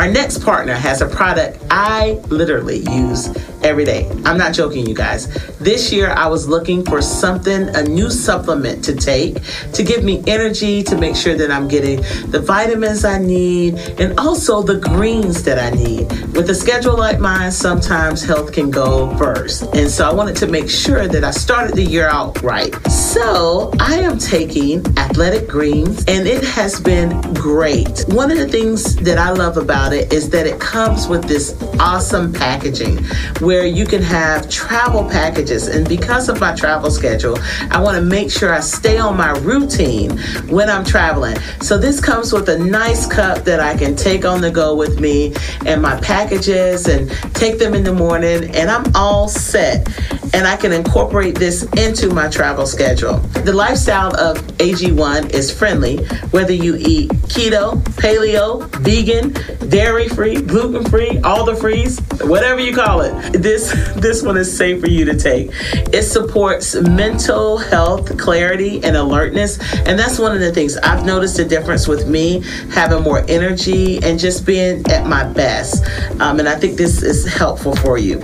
Our next partner has a product I literally use every day. I'm not joking, you guys. This year, I was looking for something, a new supplement to take to give me energy, to make sure that I'm getting the vitamins I need, and also the greens that I need. With a schedule like mine, sometimes health can go first. And so I wanted to make sure that I started the year out right. So I am taking Athletic Greens, and it has been great. One of the things that I love about it is that it comes with this awesome packaging where you can have travel packages. And because of my travel schedule, I want to make sure I stay on my routine when I'm traveling. So this comes with a nice cup that I can take on the go with me and my packages and take them in the morning, and I'm all set. And I can incorporate this into my travel schedule. The lifestyle of AG1 is friendly, whether you eat keto, paleo, vegan, dairy free, gluten free, all the frees, whatever you call it this this one is safe for you to take. It supports mental health, clarity, and alertness, and that's one of the things I've noticed a difference with me having more energy and just being at my best. Um, and I think this is helpful for you.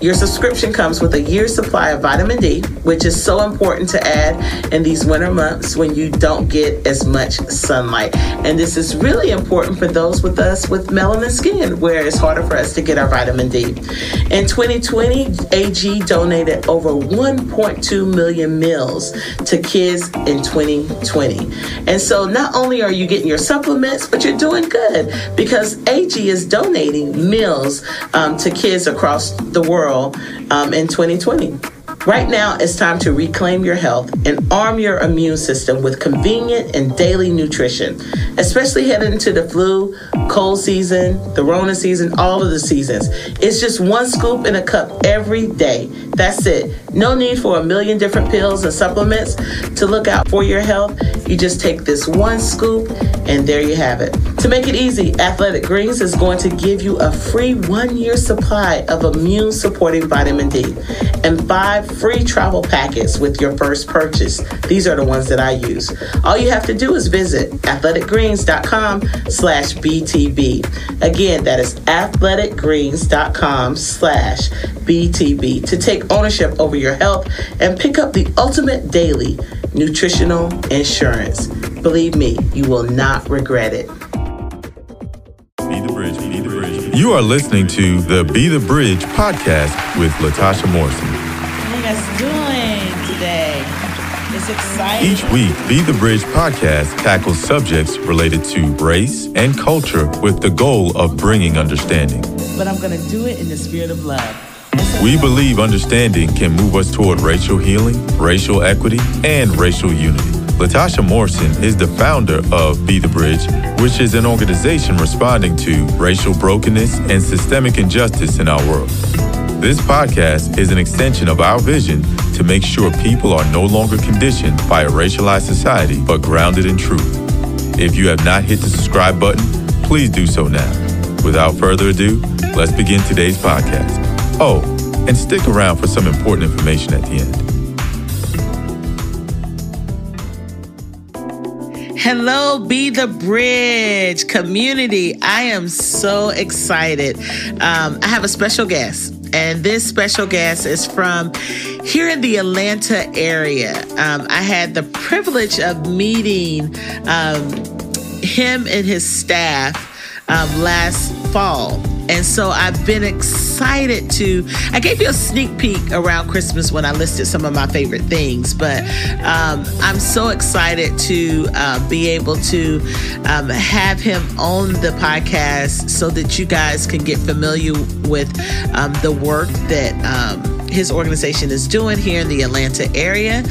Your subscription comes with a year's supply of vitamin D, which is so important to add in these winter months when you don't get as much sunlight. And this is really important for those with us with melanin skin, where it's harder for us to get our vitamin D. In 2020, AG donated over 1.2 million meals to kids in 2020. And so not only are you getting your supplements, but you're doing good because AG is donating meals um, to kids across the world um, in 2020. Right now, it's time to reclaim your health and arm your immune system with convenient and daily nutrition, especially heading into the flu, cold season, the Rona season, all of the seasons. It's just one scoop in a cup every day. That's it. No need for a million different pills and supplements to look out for your health. You just take this one scoop, and there you have it. To make it easy, Athletic Greens is going to give you a free one year supply of immune supporting vitamin D and five free travel packets with your first purchase. These are the ones that I use. All you have to do is visit athleticgreens.com slash BTB. Again, that is athleticgreens.com slash BTB to take ownership over your health and pick up the ultimate daily nutritional insurance. Believe me, you will not regret it. You are listening to the Be the Bridge podcast with Latasha Morrison. How you guys doing today? It's exciting. Each week, Be the Bridge podcast tackles subjects related to race and culture with the goal of bringing understanding. But I'm going to do it in the spirit of love. We believe understanding can move us toward racial healing, racial equity, and racial unity. Latasha Morrison is the founder of Be the Bridge, which is an organization responding to racial brokenness and systemic injustice in our world. This podcast is an extension of our vision to make sure people are no longer conditioned by a racialized society, but grounded in truth. If you have not hit the subscribe button, please do so now. Without further ado, let's begin today's podcast. Oh, and stick around for some important information at the end. Hello, Be the Bridge community. I am so excited. Um, I have a special guest, and this special guest is from here in the Atlanta area. Um, I had the privilege of meeting um, him and his staff um, last fall. And so I've been excited to. I gave you a sneak peek around Christmas when I listed some of my favorite things, but um, I'm so excited to uh, be able to um, have him on the podcast so that you guys can get familiar with um, the work that um, his organization is doing here in the Atlanta area.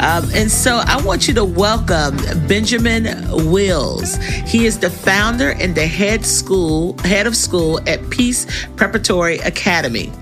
Um, and so I want you to welcome Benjamin Wills. He is the founder and the head school head of school at Peace Preparatory Academy.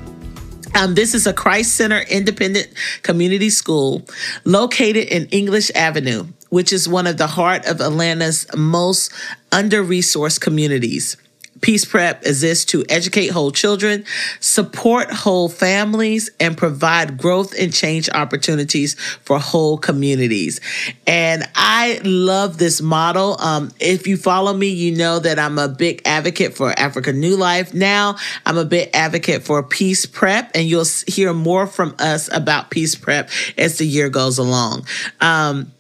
Um, this is a Christ Center independent community school located in English Avenue, which is one of the heart of Atlanta's most under resourced communities. Peace Prep exists to educate whole children, support whole families, and provide growth and change opportunities for whole communities. And I love this model. Um, if you follow me, you know that I'm a big advocate for Africa New Life. Now I'm a big advocate for Peace Prep, and you'll hear more from us about Peace Prep as the year goes along. Um,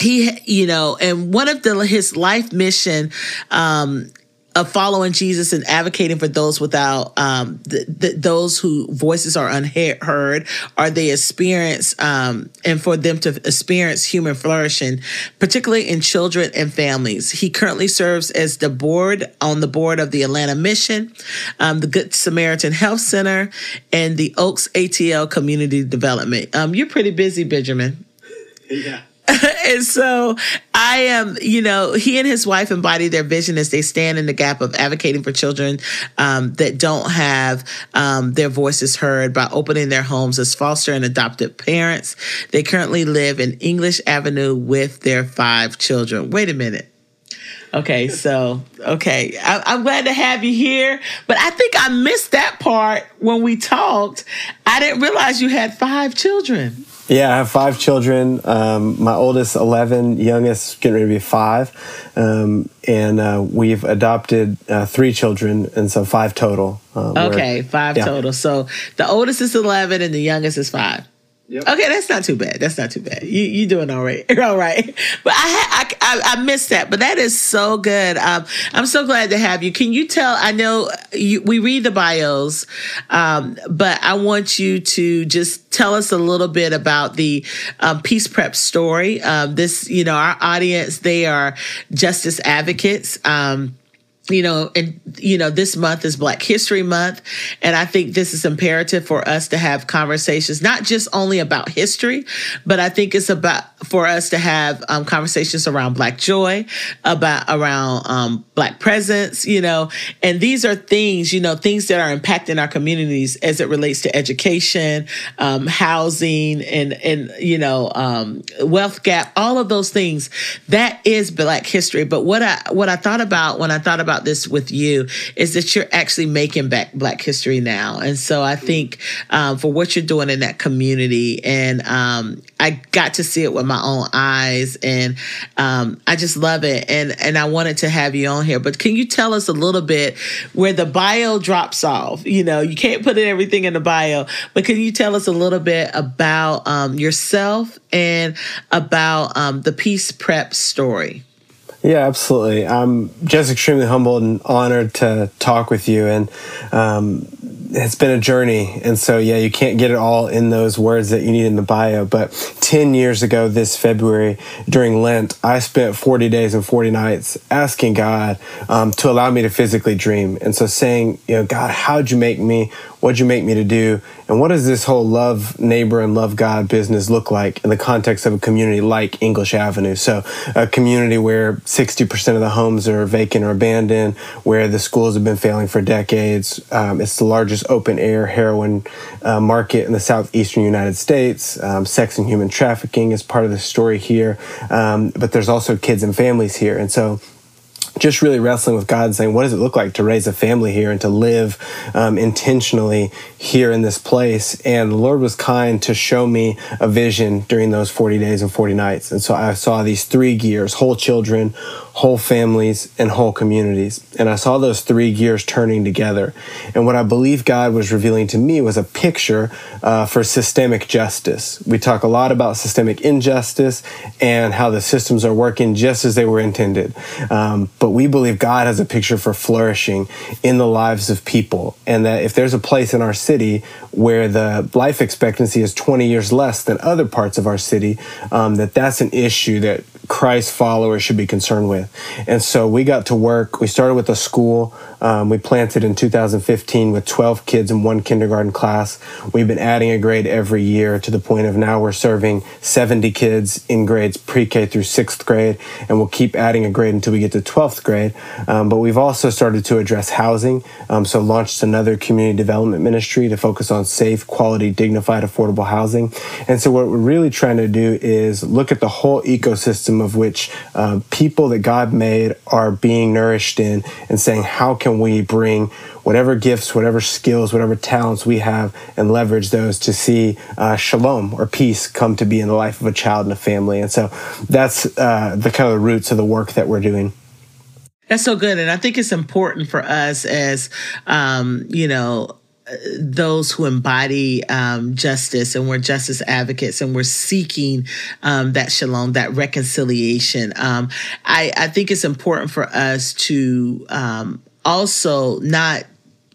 he you know and one of the his life mission um of following Jesus and advocating for those without um, the, the, those who voices are unheard or they experience um, and for them to experience human flourishing, particularly in children and families. He currently serves as the board on the board of the Atlanta Mission, um, the Good Samaritan Health Center, and the Oaks ATL Community Development. Um, you're pretty busy, Benjamin. Yeah. and so I am, you know, he and his wife embody their vision as they stand in the gap of advocating for children um, that don't have um, their voices heard by opening their homes as foster and adoptive parents. They currently live in English Avenue with their five children. Wait a minute. Okay, so okay, I, am glad to have you here, but I think I missed that part when we talked. I didn't realize you had five children. Yeah, I have five children. Um, my oldest, 11, youngest, getting ready to be five. Um, and uh, we've adopted uh, three children, and so five total. Uh, okay, five yeah. total. So the oldest is 11 and the youngest is five. Yep. Okay, that's not too bad. That's not too bad. You you doing all right? You're all right. But I, I I missed that, but that is so good. Um, I'm so glad to have you. Can you tell? I know you, we read the bios, um, but I want you to just tell us a little bit about the um, Peace Prep story. Um, this, you know, our audience they are justice advocates. Um, you know, and you know, this month is Black History Month, and I think this is imperative for us to have conversations, not just only about history, but I think it's about for us to have um, conversations around Black joy, about around um, Black presence, you know, and these are things, you know, things that are impacting our communities as it relates to education, um, housing, and and you know, um, wealth gap, all of those things. That is Black history. But what I what I thought about when I thought about about this with you is that you're actually making back Black history now. And so I think um, for what you're doing in that community, and um, I got to see it with my own eyes, and um, I just love it. And and I wanted to have you on here. But can you tell us a little bit where the bio drops off? You know, you can't put everything in the bio, but can you tell us a little bit about um, yourself and about um, the peace prep story? Yeah, absolutely. I'm just extremely humbled and honored to talk with you. And um, it's been a journey. And so, yeah, you can't get it all in those words that you need in the bio. But 10 years ago, this February, during Lent, I spent 40 days and 40 nights asking God um, to allow me to physically dream. And so, saying, you know, God, how'd you make me? What'd you make me to do? And what does this whole love neighbor and love God business look like in the context of a community like English Avenue? So, a community where 60% of the homes are vacant or abandoned, where the schools have been failing for decades. Um, it's the largest open air heroin uh, market in the southeastern United States. Um, sex and human trafficking is part of the story here. Um, but there's also kids and families here. And so, just really wrestling with God saying, what does it look like to raise a family here and to live um, intentionally here in this place? And the Lord was kind to show me a vision during those 40 days and 40 nights. And so I saw these three gears whole children, whole families, and whole communities. And I saw those three gears turning together. And what I believe God was revealing to me was a picture uh, for systemic justice. We talk a lot about systemic injustice and how the systems are working just as they were intended. Um, but we believe God has a picture for flourishing in the lives of people. And that if there's a place in our city where the life expectancy is 20 years less than other parts of our city, um, that that's an issue that Christ followers should be concerned with. And so we got to work. We started with a school. Um, we planted in 2015 with 12 kids in one kindergarten class. We've been adding a grade every year to the point of now we're serving 70 kids in grades pre K through sixth grade, and we'll keep adding a grade until we get to 12th grade. Um, but we've also started to address housing. Um, so launched another community development ministry to focus on safe, quality, dignified, affordable housing. And so what we're really trying to do is look at the whole ecosystem of which uh, people that God God made are being nourished in and saying, how can we bring whatever gifts, whatever skills, whatever talents we have and leverage those to see uh, shalom or peace come to be in the life of a child and a family. And so that's uh, the kind of the roots of the work that we're doing. That's so good. And I think it's important for us as, um, you know, those who embody um, justice and we're justice advocates and we're seeking um, that shalom, that reconciliation. Um, I, I, think it's important for us to um, also not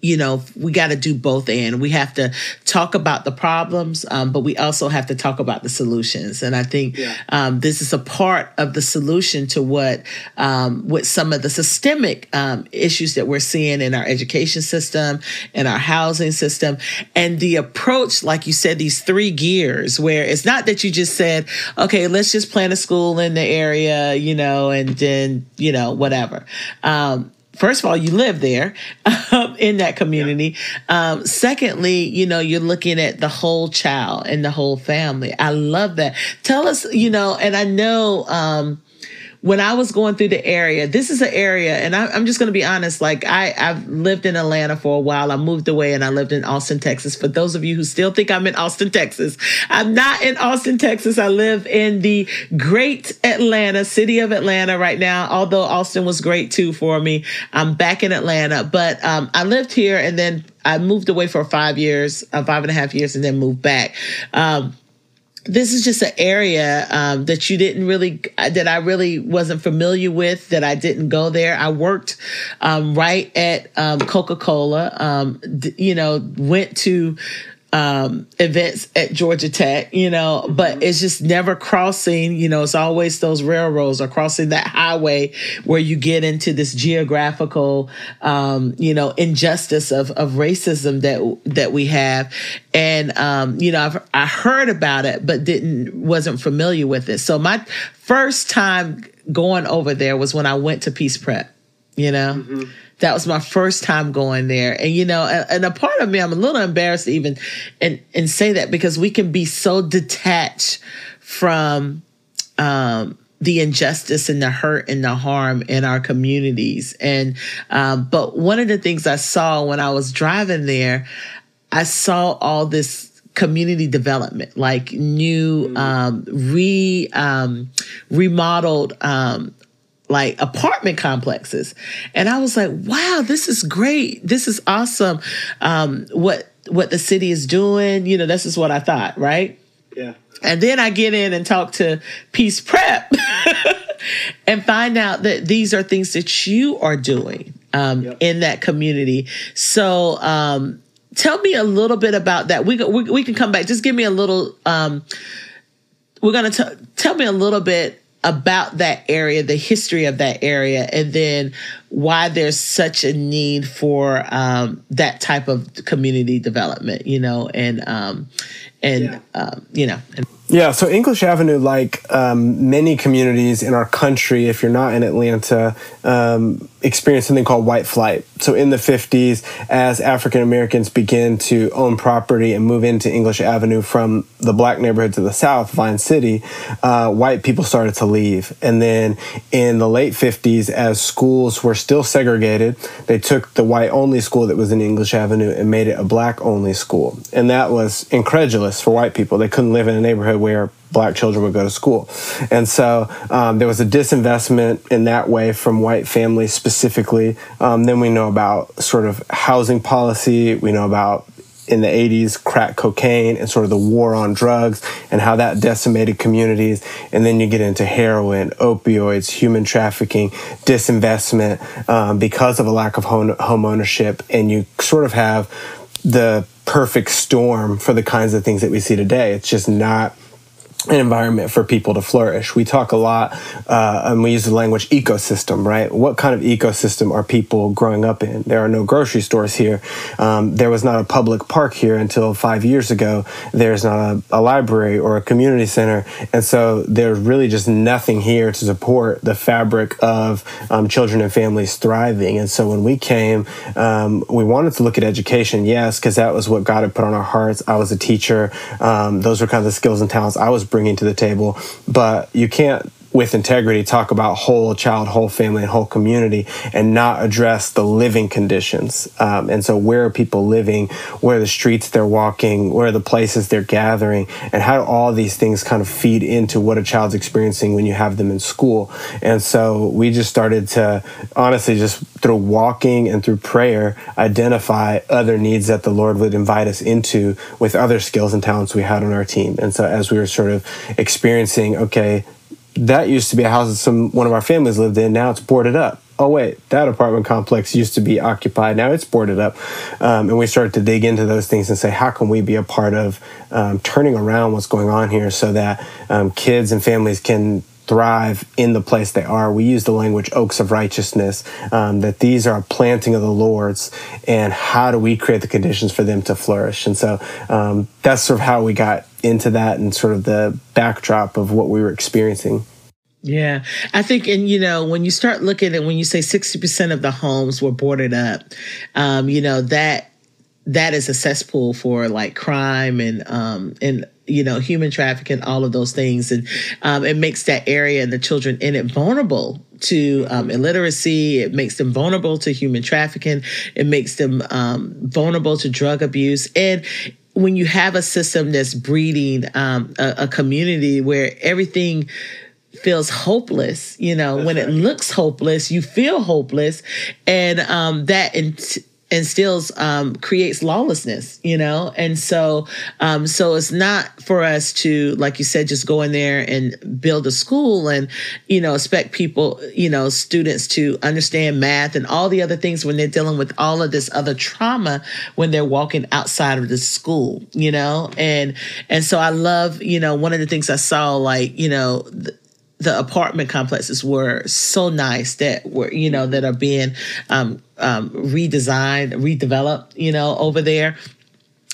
you know, we got to do both and we have to talk about the problems, um, but we also have to talk about the solutions. And I think yeah. um, this is a part of the solution to what, um, with some of the systemic um, issues that we're seeing in our education system, in our housing system, and the approach, like you said, these three gears, where it's not that you just said, okay, let's just plant a school in the area, you know, and then, you know, whatever. Um, first of all, you live there um, in that community. Yeah. Um, secondly, you know, you're looking at the whole child and the whole family. I love that. Tell us, you know, and I know, um, when I was going through the area, this is an area, and I, am just going to be honest. Like I, I've lived in Atlanta for a while. I moved away, and I lived in Austin, Texas. For those of you who still think I'm in Austin, Texas, I'm not in Austin, Texas. I live in the great Atlanta, city of Atlanta, right now. Although Austin was great too for me, I'm back in Atlanta. But um, I lived here, and then I moved away for five years, uh, five and a half years, and then moved back. Um, this is just an area um, that you didn't really that i really wasn't familiar with that i didn't go there. I worked um, right at um, coca-cola um, you know went to um, events at Georgia Tech, you know, mm-hmm. but it's just never crossing, you know, it's always those railroads or crossing that highway where you get into this geographical, um, you know, injustice of, of racism that, that we have. And, um, you know, I've, I heard about it, but didn't, wasn't familiar with it. So my first time going over there was when I went to Peace Prep, you know? Mm-hmm that was my first time going there. And you know, and, a part of me, I'm a little embarrassed to even and and say that because we can be so detached from um the injustice and the hurt and the harm in our communities. And um, but one of the things I saw when I was driving there, I saw all this community development, like new mm. um, re um, remodeled um, like apartment complexes. And I was like, wow, this is great. This is awesome. Um, what what the city is doing, you know, this is what I thought, right? Yeah. And then I get in and talk to Peace Prep and find out that these are things that you are doing um, yep. in that community. So um, tell me a little bit about that. We, we, we can come back. Just give me a little. Um, we're going to tell me a little bit about that area, the history of that area, and then why there's such a need for um, that type of community development, you know, and um, and yeah. um, you know. And- yeah, so English Avenue, like um, many communities in our country, if you're not in Atlanta, um, experienced something called white flight. So in the 50s, as African Americans began to own property and move into English Avenue from the black neighborhoods of the South, Vine City, uh, white people started to leave. And then in the late 50s, as schools were still segregated, they took the white only school that was in English Avenue and made it a black only school. And that was incredulous for white people. They couldn't live in a neighborhood where black children would go to school. And so um, there was a disinvestment in that way from white families specifically. Um, then we know about sort of housing policy, we know about in the 80s crack cocaine and sort of the war on drugs and how that decimated communities and then you get into heroin opioids human trafficking disinvestment um, because of a lack of home, home ownership and you sort of have the perfect storm for the kinds of things that we see today it's just not an environment for people to flourish. We talk a lot, uh, and we use the language ecosystem, right? What kind of ecosystem are people growing up in? There are no grocery stores here. Um, there was not a public park here until five years ago. There's not a, a, library or a community center. And so there's really just nothing here to support the fabric of um, children and families thriving. And so when we came, um, we wanted to look at education, yes, because that was what God had put on our hearts. I was a teacher. Um, those were kind of the skills and talents I was bringing to the table. But you can't with integrity talk about whole child, whole family, and whole community, and not address the living conditions. Um, and so, where are people living? Where are the streets they're walking? Where are the places they're gathering? And how do all these things kind of feed into what a child's experiencing when you have them in school? And so, we just started to honestly just through walking and through prayer identify other needs that the Lord would invite us into with other skills and talents we had on our team. And so, as we were sort of experiencing, okay, that used to be a house that some one of our families lived in. Now it's boarded up. Oh wait, that apartment complex used to be occupied. Now it's boarded up, um, and we started to dig into those things and say, how can we be a part of um, turning around what's going on here, so that um, kids and families can thrive in the place they are. We use the language oaks of righteousness, um, that these are a planting of the Lord's, and how do we create the conditions for them to flourish? And so um, that's sort of how we got into that and sort of the backdrop of what we were experiencing. Yeah, I think, and you know, when you start looking at when you say sixty percent of the homes were boarded up, um, you know that that is a cesspool for like crime and um and you know human trafficking, all of those things, and um, it makes that area and the children in it vulnerable to um, illiteracy. It makes them vulnerable to human trafficking. It makes them um, vulnerable to drug abuse and when you have a system that's breeding um, a, a, community where everything feels hopeless, you know, that's when right. it looks hopeless, you feel hopeless, and um, that in- instills um, creates lawlessness you know? And so um, so it's not for us to like you said just go in there and build a school and you know expect people you know students to understand math and all the other things when they're dealing with all of this other trauma when they're walking outside of the school you know? And and so i love you know one of the things i saw like you know th- the apartment complexes were so nice that were you know that are being um, um, redesigned, redeveloped, you know, over there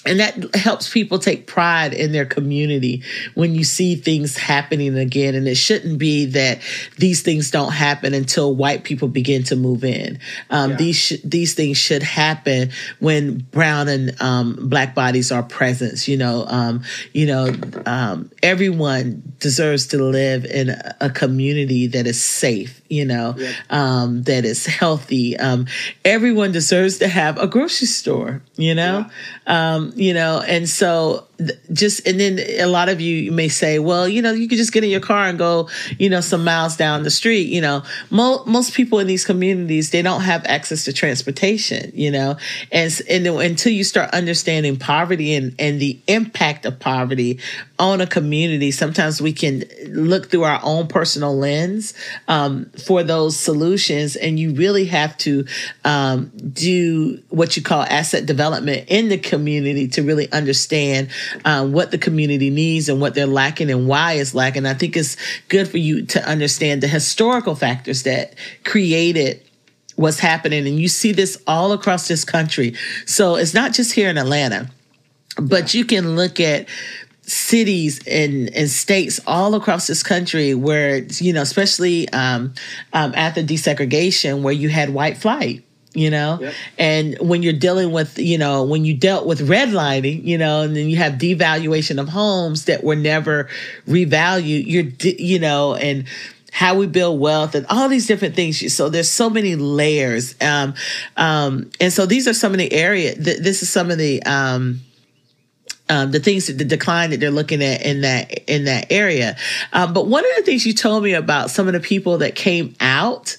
and that helps people take pride in their community when you see things happening again. And it shouldn't be that these things don't happen until white people begin to move in. Um, yeah. these sh- these things should happen when brown and um, black bodies are present you know um, you know um, everyone deserves to live in a community that is safe you know yeah. Um, that is healthy. Um, everyone deserves to have a grocery store you know? Yeah you know, and so just and then a lot of you may say well you know you could just get in your car and go you know some miles down the street you know. Mo- most people in these communities they don't have access to transportation you know. And, and until you start understanding poverty and and the impact of poverty on a community sometimes we can look through our own personal lens um, for those solutions. And you really have to um, do what you call asset development in the community to really understand um, what the community needs and what they're lacking and why it's lacking. I think it's good for you to understand the historical factors that created what's happening. And you see this all across this country. So it's not just here in Atlanta, but you can look at cities and, and states all across this country where you know especially um, um, after desegregation where you had white flight you know yep. and when you're dealing with you know when you dealt with redlining you know and then you have devaluation of homes that were never revalued you're you know and how we build wealth and all these different things so there's so many layers um, um, and so these are some of the area th- this is some of the um, um, the things that the decline that they're looking at in that in that area. Um, but one of the things you told me about some of the people that came out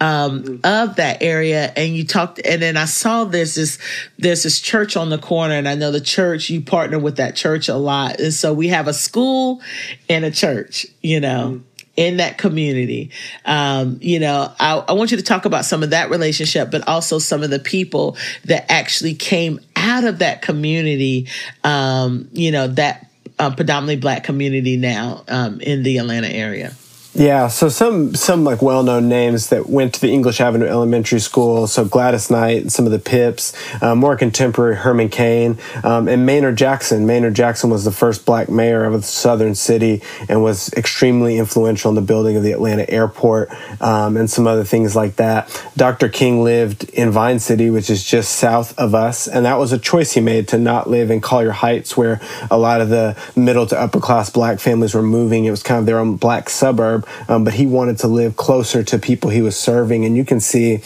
um, mm-hmm. of that area and you talked and then I saw there's this there's this church on the corner and I know the church you partner with that church a lot and so we have a school and a church you know mm-hmm. in that community um, you know I, I want you to talk about some of that relationship but also some of the people that actually came out of that community um, you know that uh, predominantly black community now um, in the Atlanta area yeah, so some some like well known names that went to the English Avenue Elementary School. So Gladys Knight, some of the Pips, uh, more contemporary Herman Cain, um, and Maynard Jackson. Maynard Jackson was the first black mayor of a southern city and was extremely influential in the building of the Atlanta airport um, and some other things like that. Dr. King lived in Vine City, which is just south of us, and that was a choice he made to not live in Collier Heights, where a lot of the middle to upper class black families were moving. It was kind of their own black suburb um, but he wanted to live closer to people he was serving. And you can see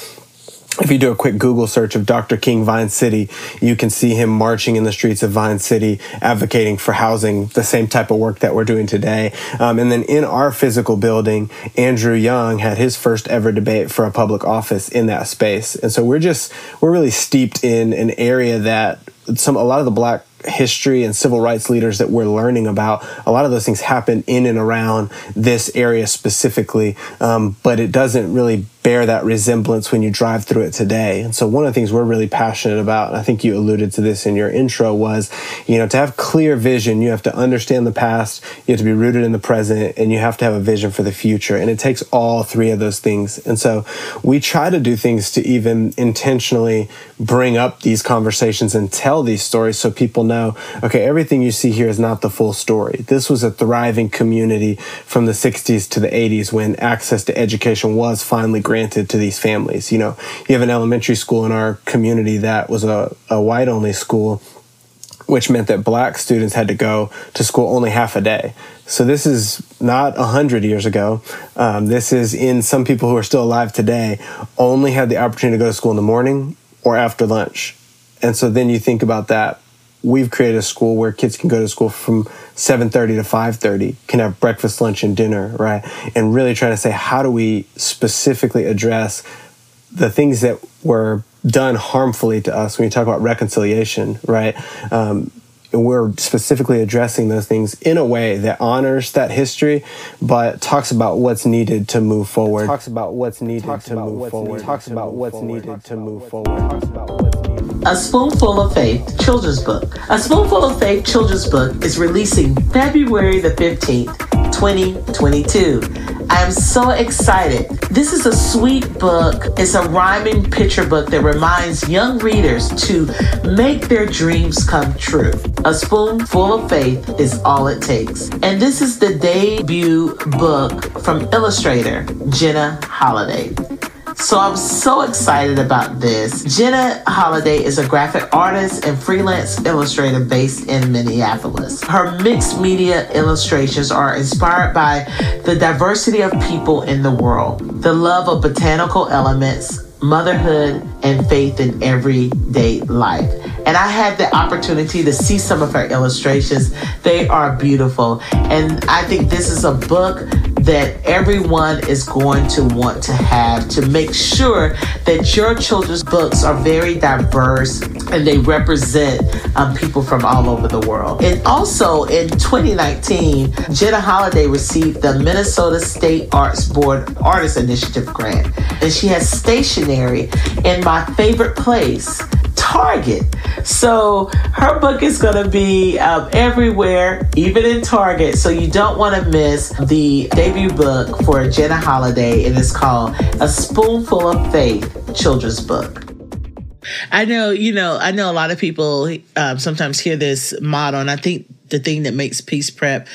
if you do a quick Google search of Dr. King Vine City, you can see him marching in the streets of Vine City, advocating for housing, the same type of work that we're doing today. Um, and then in our physical building, Andrew Young had his first ever debate for a public office in that space. And so we're just, we're really steeped in an area that some, a lot of the black history and civil rights leaders that we're learning about, a lot of those things happen in and around this area specifically, um, but it doesn't really bear that resemblance when you drive through it today. And so one of the things we're really passionate about, and I think you alluded to this in your intro, was, you know, to have clear vision, you have to understand the past, you have to be rooted in the present, and you have to have a vision for the future. And it takes all three of those things. And so we try to do things to even intentionally bring up these conversations and tell these stories so people know, okay, everything you see here is not the full story. This was a thriving community from the 60s to the 80s when access to education was finally granted to these families. You know, you have an elementary school in our community that was a, a white only school, which meant that black students had to go to school only half a day. So this is not a hundred years ago. Um, this is in some people who are still alive today only had the opportunity to go to school in the morning or after lunch. And so then you think about that we've created a school where kids can go to school from 7.30 to 5.30 can have breakfast lunch and dinner right and really trying to say how do we specifically address the things that were done harmfully to us when you talk about reconciliation right um, we're specifically addressing those things in a way that honors that history, but talks about what's needed to move forward. Talks about what's needed talks to move forward. Talks about what's needed to move forward. Talks about what's needed. A Spoonful of Faith children's book. A Spoonful of Faith children's book is releasing February the 15th, 2022. I am so excited. This is a sweet book. It's a rhyming picture book that reminds young readers to make their dreams come true. A Spoonful of Faith is all it takes. And this is the debut book from illustrator Jenna Holliday. So I'm so excited about this. Jenna Holliday is a graphic artist and freelance illustrator based in Minneapolis. Her mixed media illustrations are inspired by the diversity of people in the world, the love of botanical elements, motherhood, and faith in everyday life. And I had the opportunity to see some of her illustrations. They are beautiful. And I think this is a book that everyone is going to want to have to make sure that your children's books are very diverse and they represent um, people from all over the world. And also in 2019, Jenna Holliday received the Minnesota State Arts Board Artist Initiative grant, and she has stationery in my favorite place. Target. So her book is going to be um, everywhere, even in Target. So you don't want to miss the debut book for Jenna Holliday. It is called A Spoonful of Faith children's book. I know, you know, I know a lot of people um, sometimes hear this motto, and I think the thing that makes Peace Prep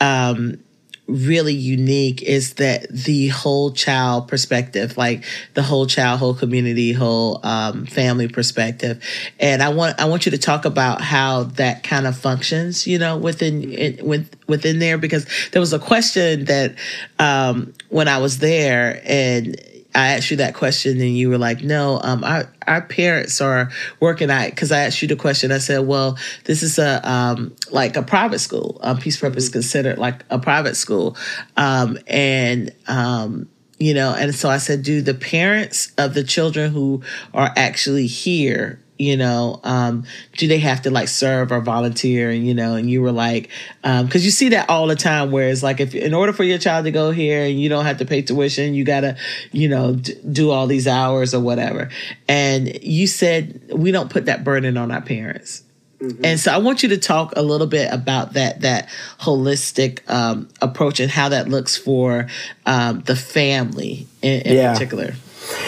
um, really unique is that the whole child perspective, like the whole child, whole community, whole um, family perspective. And I want I want you to talk about how that kind of functions, you know, within it, with, within there because there was a question that um, when I was there and I asked you that question and you were like, no, um, our, our parents are working at, cause I asked you the question. I said, well, this is a, um, like a private school. Um, Peace Prep is considered like a private school. Um, and, um, you know, and so I said, do the parents of the children who are actually here you know um, do they have to like serve or volunteer and you know and you were like because um, you see that all the time where it's like if in order for your child to go here and you don't have to pay tuition you gotta you know d- do all these hours or whatever and you said we don't put that burden on our parents Mm-hmm. And so I want you to talk a little bit about that that holistic um, approach and how that looks for um, the family in, in yeah. particular.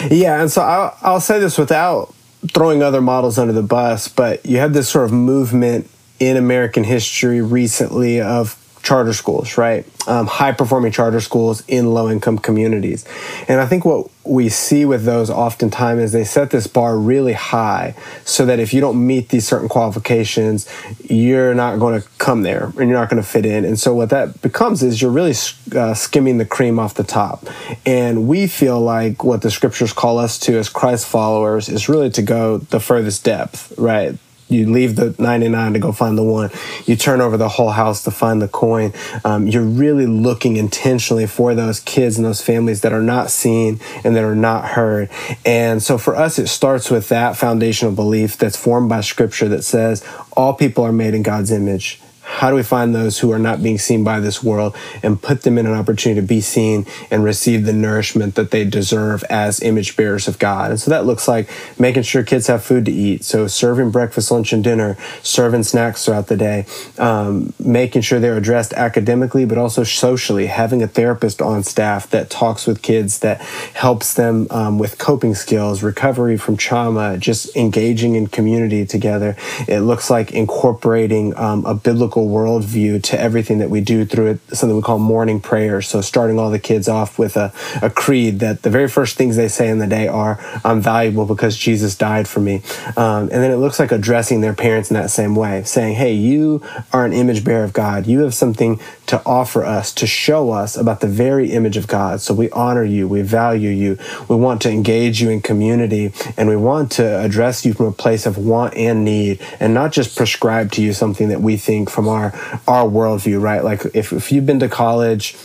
Yeah, and so I'll, I'll say this without throwing other models under the bus, but you had this sort of movement in American history recently of charter schools, right? Um, high performing charter schools in low income communities. And I think what we see with those oftentimes is they set this bar really high so that if you don't meet these certain qualifications, you're not going to come there and you're not going to fit in. And so what that becomes is you're really uh, skimming the cream off the top. And we feel like what the scriptures call us to as Christ followers is really to go the furthest depth, right? You leave the 99 to go find the one. You turn over the whole house to find the coin. Um, you're really looking intentionally for those kids and those families that are not seen and that are not heard. And so for us it starts with that foundational belief that's formed by scripture that says all people are made in god's image how do we find those who are not being seen by this world and put them in an opportunity to be seen and receive the nourishment that they deserve as image bearers of God? And so that looks like making sure kids have food to eat. So serving breakfast, lunch, and dinner, serving snacks throughout the day, um, making sure they're addressed academically, but also socially, having a therapist on staff that talks with kids, that helps them um, with coping skills, recovery from trauma, just engaging in community together. It looks like incorporating um, a biblical biblical worldview to everything that we do through it, something we call morning prayer. So starting all the kids off with a, a creed that the very first things they say in the day are, I'm valuable because Jesus died for me. Um, and then it looks like addressing their parents in that same way, saying, hey, you are an image bearer of God. You have something to offer us, to show us about the very image of God. So we honor you, we value you, we want to engage you in community, and we want to address you from a place of want and need, and not just prescribe to you something that we think from our our worldview, right? Like if, if you've been to college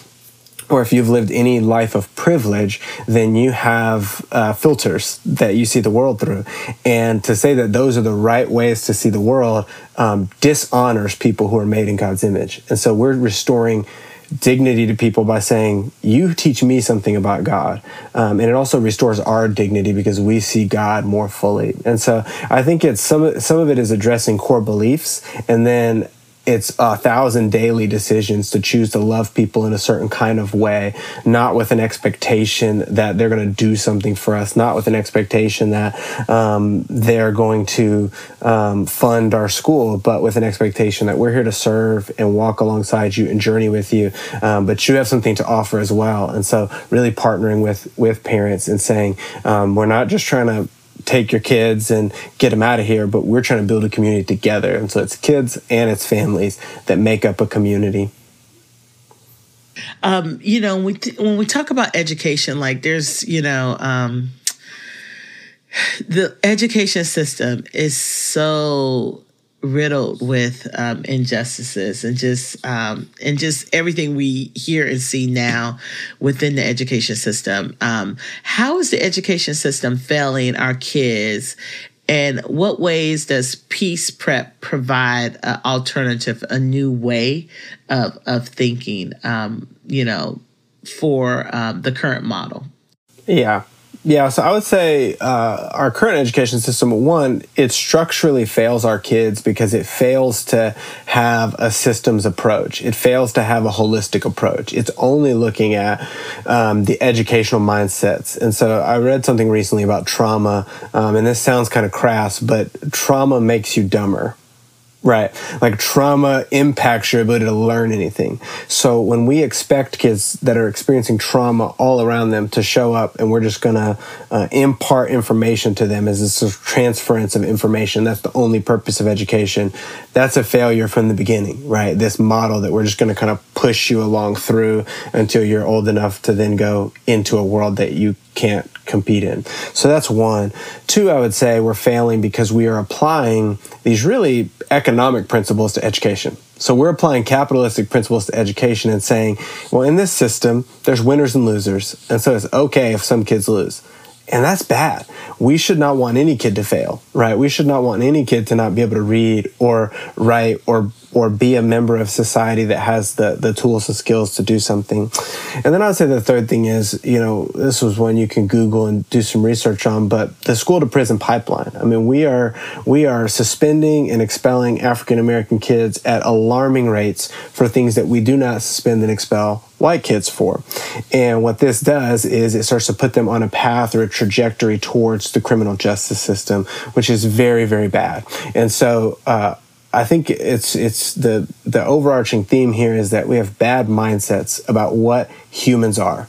or if you've lived any life of privilege, then you have uh, filters that you see the world through. And to say that those are the right ways to see the world um, dishonors people who are made in God's image. And so we're restoring dignity to people by saying, You teach me something about God. Um, and it also restores our dignity because we see God more fully. And so I think it's some, some of it is addressing core beliefs and then it's a thousand daily decisions to choose to love people in a certain kind of way, not with an expectation that they're going to do something for us, not with an expectation that um, they're going to um, fund our school, but with an expectation that we're here to serve and walk alongside you and journey with you. Um, but you have something to offer as well. And so, really partnering with with parents and saying um, we're not just trying to take your kids and get them out of here, but we're trying to build a community together. And so it's kids and it's families that make up a community. Um, you know, when we, when we talk about education, like there's, you know, um, the education system is so riddled with um, injustices and just um, and just everything we hear and see now within the education system. Um, how is the education system failing our kids? And what ways does Peace Prep provide an alternative, a new way of of thinking? Um, you know, for um, the current model. Yeah, yeah, so I would say uh, our current education system, one, it structurally fails our kids because it fails to have a systems approach. It fails to have a holistic approach. It's only looking at um, the educational mindsets. And so I read something recently about trauma, um, and this sounds kind of crass, but trauma makes you dumber Right. Like trauma impacts your ability to learn anything. So when we expect kids that are experiencing trauma all around them to show up and we're just going to uh, impart information to them as this transference of information, that's the only purpose of education. That's a failure from the beginning, right? This model that we're just going to kind of push you along through until you're old enough to then go into a world that you can't compete in. So that's one. Two, I would say we're failing because we are applying these really economic principles to education. So we're applying capitalistic principles to education and saying, well, in this system, there's winners and losers. And so it's okay if some kids lose. And that's bad. We should not want any kid to fail, right? We should not want any kid to not be able to read or write or or be a member of society that has the the tools and skills to do something. And then I'd say the third thing is, you know, this was one you can Google and do some research on, but the school to prison pipeline. I mean, we are we are suspending and expelling African American kids at alarming rates for things that we do not suspend and expel white kids for. And what this does is it starts to put them on a path or a trajectory towards the criminal justice system, which is very, very bad. And so, uh, I think it's it's the the overarching theme here is that we have bad mindsets about what humans are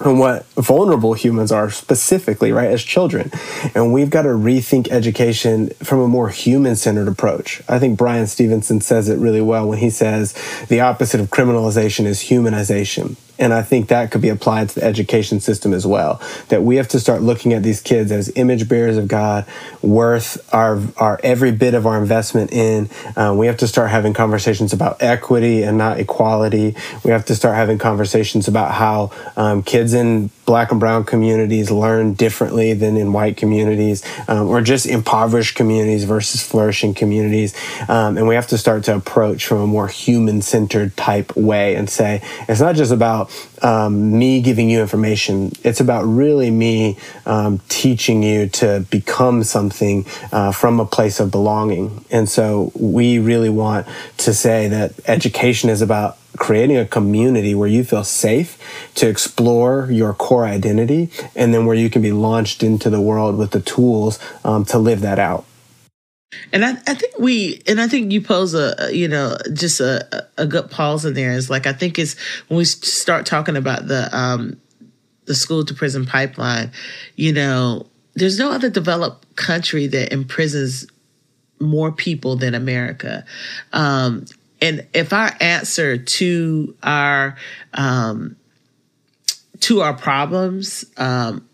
and what vulnerable humans are specifically, right, as children. And we've got to rethink education from a more human centered approach. I think Bryan Stevenson says it really well when he says the opposite of criminalization is humanization. And I think that could be applied to the education system as well. That we have to start looking at these kids as image bearers of God, worth our, our every bit of our investment in. Uh, we have to start having conversations about equity and not equality. We have to start having conversations about how um, kids in black and brown communities learn differently than in white communities, um, or just impoverished communities versus flourishing communities. Um, and we have to start to approach from a more human centered type way and say, it's not just about um, me giving you information, it's about really me um, teaching you to become something uh, from a place of belonging. And so we really want to say that education is about creating a community where you feel safe to explore your core identity and then where you can be launched into the world with the tools um, to live that out and I, I think we and i think you pose a you know just a, a good pause in there is like i think it's when we start talking about the um the school to prison pipeline you know there's no other developed country that imprisons more people than America. Um, and if our answer to our um, to our problems um,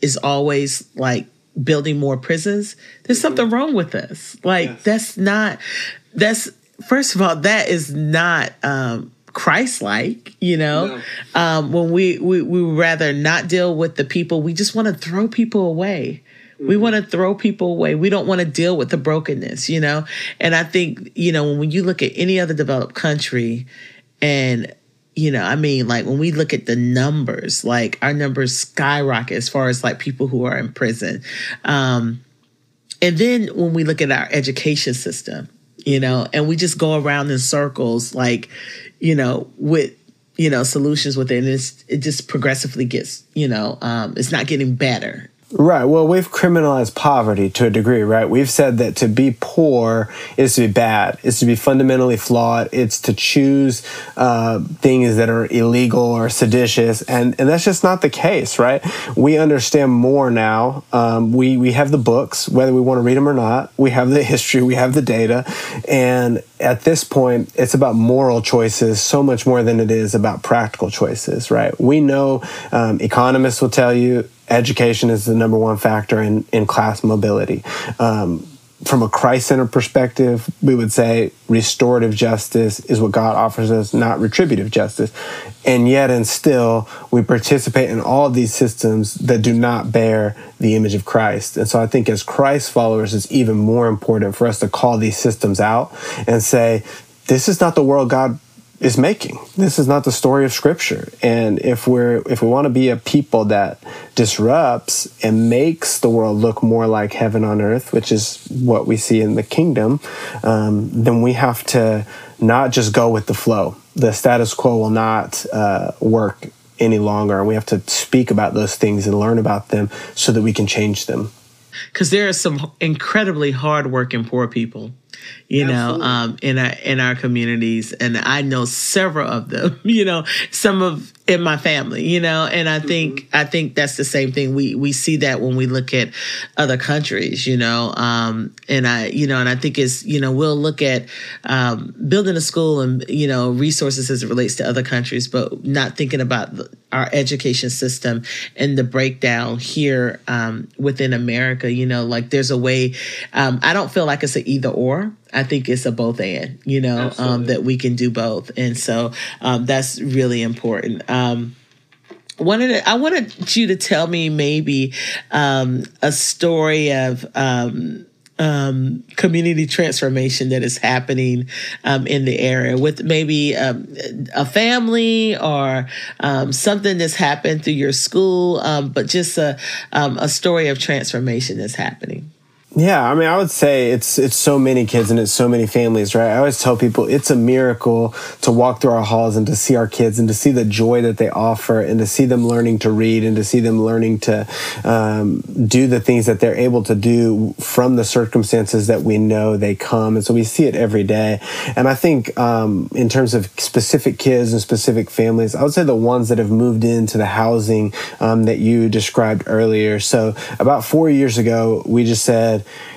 is always like building more prisons, there's mm-hmm. something wrong with us. Like yes. that's not that's first of all that is not um, Christ-like, you know. No. Um, when we, we we rather not deal with the people, we just want to throw people away. Mm-hmm. We want to throw people away. We don't want to deal with the brokenness, you know? And I think, you know, when you look at any other developed country and you know, I mean, like when we look at the numbers, like our numbers skyrocket as far as like people who are in prison. Um, and then when we look at our education system, you know, and we just go around in circles, like, you know, with you know solutions with it, it just progressively gets, you know, um, it's not getting better. Right. Well, we've criminalized poverty to a degree, right? We've said that to be poor is to be bad, is to be fundamentally flawed, it's to choose uh, things that are illegal or seditious, and, and that's just not the case, right? We understand more now. Um, we, we have the books, whether we want to read them or not, we have the history, we have the data, and at this point, it's about moral choices so much more than it is about practical choices, right? We know um, economists will tell you education is the number one factor in, in class mobility. Um, from a Christ centered perspective, we would say restorative justice is what God offers us, not retributive justice. And yet, and still, we participate in all these systems that do not bear the image of Christ. And so, I think as Christ followers, it's even more important for us to call these systems out and say, this is not the world God is making. This is not the story of scripture. And if we're if we want to be a people that disrupts and makes the world look more like heaven on earth, which is what we see in the kingdom, um, then we have to not just go with the flow. The status quo will not uh, work any longer, and we have to speak about those things and learn about them so that we can change them. Because there are some incredibly hardworking poor people you Absolutely. know, um, in our in our communities, and I know several of them. You know, some of in my family, you know, and I think mm-hmm. I think that's the same thing. We we see that when we look at other countries, you know, um, and I you know, and I think it's you know we'll look at um, building a school and you know resources as it relates to other countries, but not thinking about our education system and the breakdown here um, within America. You know, like there's a way. Um, I don't feel like it's an either or. I think it's a both and, you know, um, that we can do both. And so um, that's really important. Um, wanted to, I wanted you to tell me maybe um, a story of um, um, community transformation that is happening um, in the area with maybe um, a family or um, something that's happened through your school, um, but just a, um, a story of transformation that's happening. Yeah, I mean, I would say it's it's so many kids and it's so many families, right? I always tell people it's a miracle to walk through our halls and to see our kids and to see the joy that they offer and to see them learning to read and to see them learning to um, do the things that they're able to do from the circumstances that we know they come. And so we see it every day. And I think um, in terms of specific kids and specific families, I would say the ones that have moved into the housing um, that you described earlier. So about four years ago, we just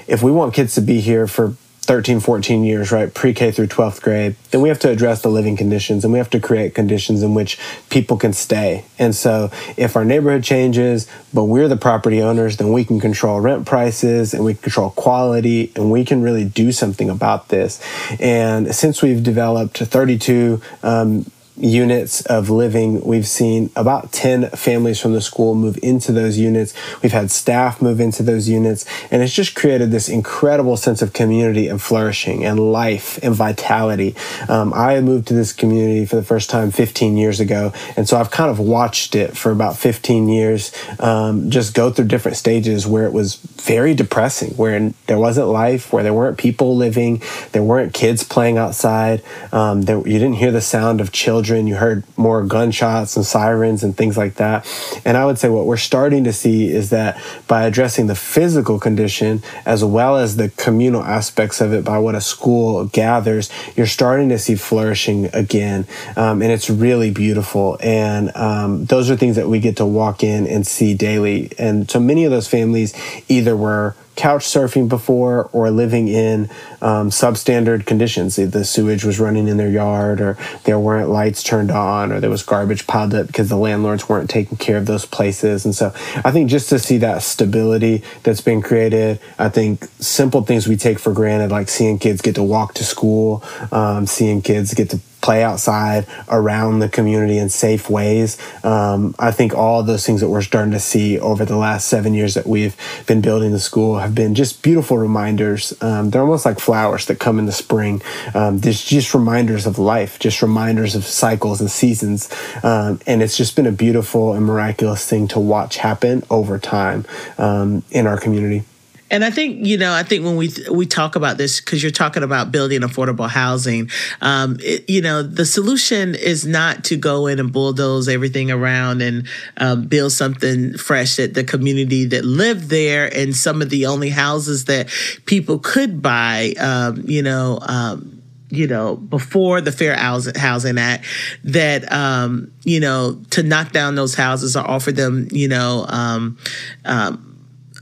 if we want kids to be here for 13, 14 years, right, pre K through 12th grade, then we have to address the living conditions and we have to create conditions in which people can stay. And so, if our neighborhood changes, but we're the property owners, then we can control rent prices and we control quality and we can really do something about this. And since we've developed 32 um, units of living. We've seen about 10 families from the school move into those units. We've had staff move into those units, and it's just created this incredible sense of community and flourishing and life and vitality. Um, I moved to this community for the first time 15 years ago, and so I've kind of watched it for about 15 years um, just go through different stages where it was very depressing, where there wasn't life, where there weren't people living, there weren't kids playing outside, um, there, you didn't hear the sound of children children. You heard more gunshots and sirens and things like that. And I would say what we're starting to see is that by addressing the physical condition as well as the communal aspects of it by what a school gathers, you're starting to see flourishing again. Um, and it's really beautiful. And um, those are things that we get to walk in and see daily. And so many of those families either were couch surfing before or living in um, substandard conditions. The sewage was running in their yard, or there weren't lights turned on, or there was garbage piled up because the landlords weren't taking care of those places. And so I think just to see that stability that's been created, I think simple things we take for granted, like seeing kids get to walk to school, um, seeing kids get to play outside around the community in safe ways. Um, I think all those things that we're starting to see over the last seven years that we've been building the school have been just beautiful reminders. Um, they're almost like flowers that come in the spring. Um, there's just reminders of life, just reminders of cycles and seasons. Um, and it's just been a beautiful and miraculous thing to watch happen over time um, in our community. And I think you know, I think when we we talk about this, because you're talking about building affordable housing, um, it, you know, the solution is not to go in and bulldoze everything around and um, build something fresh that the community that lived there and some of the only houses that people could buy, um, you know um, you know, before the Fair Housing Act, that um, you know, to knock down those houses or offer them, you know, um, um,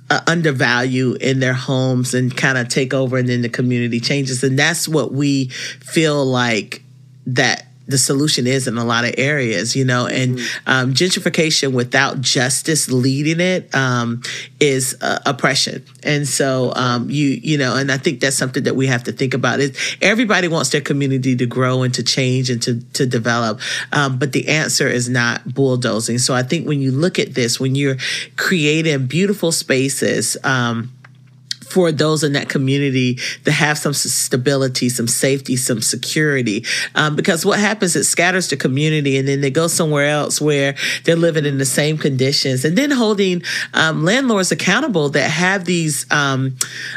uh, undervalue in their homes and kind of take over and then the community changes. And that's what we feel like that the solution is in a lot of areas, you know, and mm-hmm. um, gentrification without justice leading it um, is uh, oppression. And so um, you, you know, and I think that's something that we have to think about. Is everybody wants their community to grow and to change and to to develop, um, but the answer is not bulldozing. So I think when you look at this, when you're creating beautiful spaces. For those in that community to have some stability, some safety, some security. Um, because what happens, it scatters the community and then they go somewhere else where they're living in the same conditions. And then holding um, landlords accountable that have these um,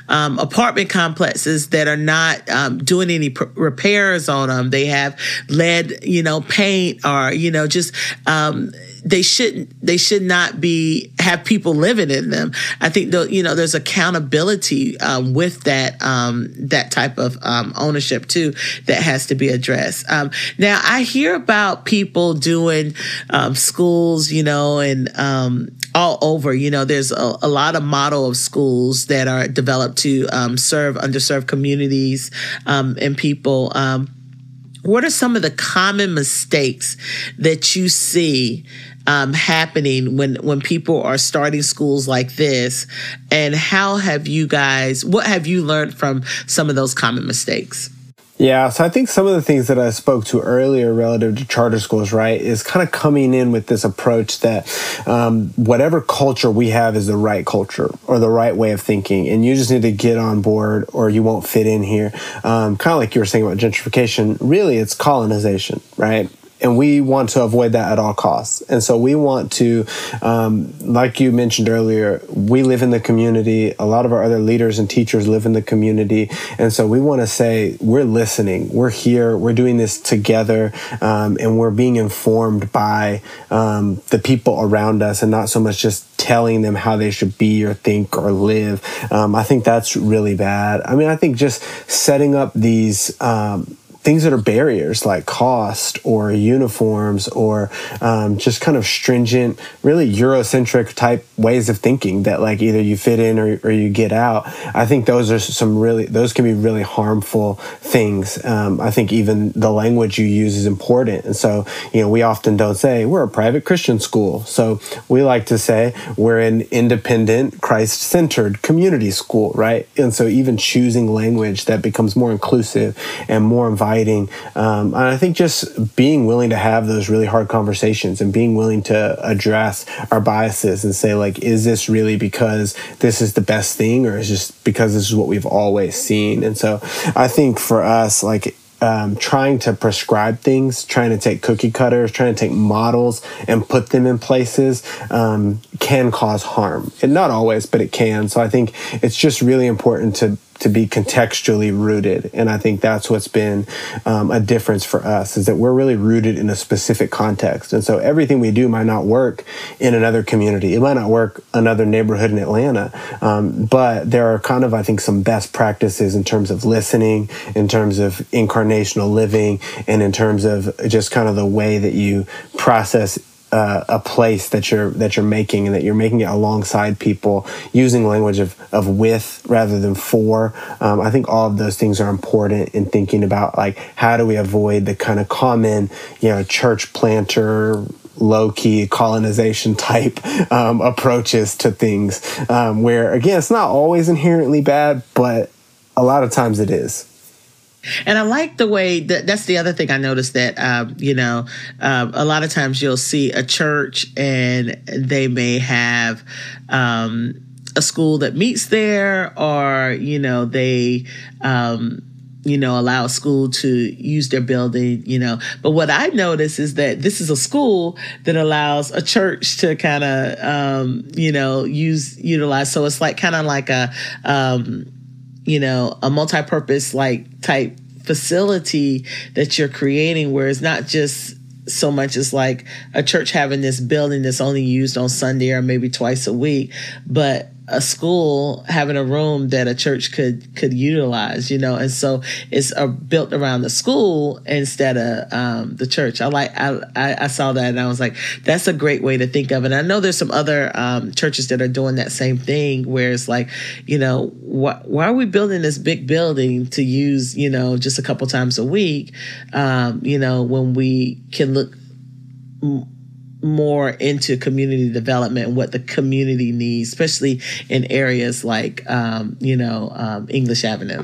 um apartment complexes that are not um, doing any pr- repairs on them. They have lead, you know, paint or, you know, just um, they shouldn't they should not be have people living in them. I think the, you know there's accountability um, with that um, that type of um, ownership too that has to be addressed. Um, now i hear about people doing um, schools you know and um, all over you know there's a, a, lot of model of schools that are developed to serve underserved communities and people. What are some of the common mistakes that you see um, happening when when people are starting schools like this and how have you guys what have you learned from some of those common mistakes yeah, so I think some of the things that I spoke to earlier relative to charter schools, right, is kind of coming in with this approach that um, whatever culture we have is the right culture or the right way of thinking, and you just need to get on board or you won't fit in here. Um, kind of like you were saying about gentrification, really, it's colonization, right? And we want to avoid that at all costs. And so we want to, um, like you mentioned earlier, we live in the community. A lot of our other leaders and teachers live in the community, and so we want to say we're listening, we're here, we're doing this together, um, and we're being informed by um, the people around us, and not so much just telling them how they should be or think or live. Um, I think that's really bad. I mean, I think just setting up these um, things that are barriers like cost or uniforms or um, just kind of stringent, really Eurocentric type ways of thinking that like either you fit in or, or you get out. I think those are some really, those can be really harmful things. Um, I think even the language you use is important. And so, you know, we often don't say we're a private Christian school. So we like to say we're an independent, Christ centered community school, right? And so even choosing language that becomes more inclusive and more um, and I think just being willing to have those really hard conversations and being willing to address our biases and say, like, is this really because this is the best thing or is just because this is what we've always seen? And so I think for us, like, um, trying to prescribe things, trying to take cookie cutters, trying to take models and put them in places um, can cause harm. And not always, but it can. So I think it's just really important to to be contextually rooted. And I think that's what's been um, a difference for us is that we're really rooted in a specific context. And so everything we do might not work in another community. It might not work another neighborhood in Atlanta. Um, but there are kind of, I think, some best practices in terms of listening, in terms of incarnational living, and in terms of just kind of the way that you process uh, a place that you're that you're making and that you're making it alongside people using language of, of with rather than for. Um, i think all of those things are important in thinking about like how do we avoid the kind of common you know church planter low key colonization type um, approaches to things um, where again it's not always inherently bad but a lot of times it is and I like the way that that's the other thing I noticed that, um, you know, um, a lot of times you'll see a church and they may have, um, a school that meets there or, you know, they, um, you know, allow a school to use their building, you know. But what I notice is that this is a school that allows a church to kind of, um, you know, use, utilize. So it's like kind of like a, um, you know, a multi-purpose like type facility that you're creating where it's not just so much as like a church having this building that's only used on Sunday or maybe twice a week, but a school having a room that a church could could utilize, you know, and so it's built around the school instead of um, the church. I like I, I saw that and I was like, that's a great way to think of it. And I know there's some other um, churches that are doing that same thing, where it's like, you know, wh- why are we building this big building to use, you know, just a couple times a week, um, you know, when we can look. M- more into community development and what the community needs, especially in areas like, um, you know, um, English Avenue.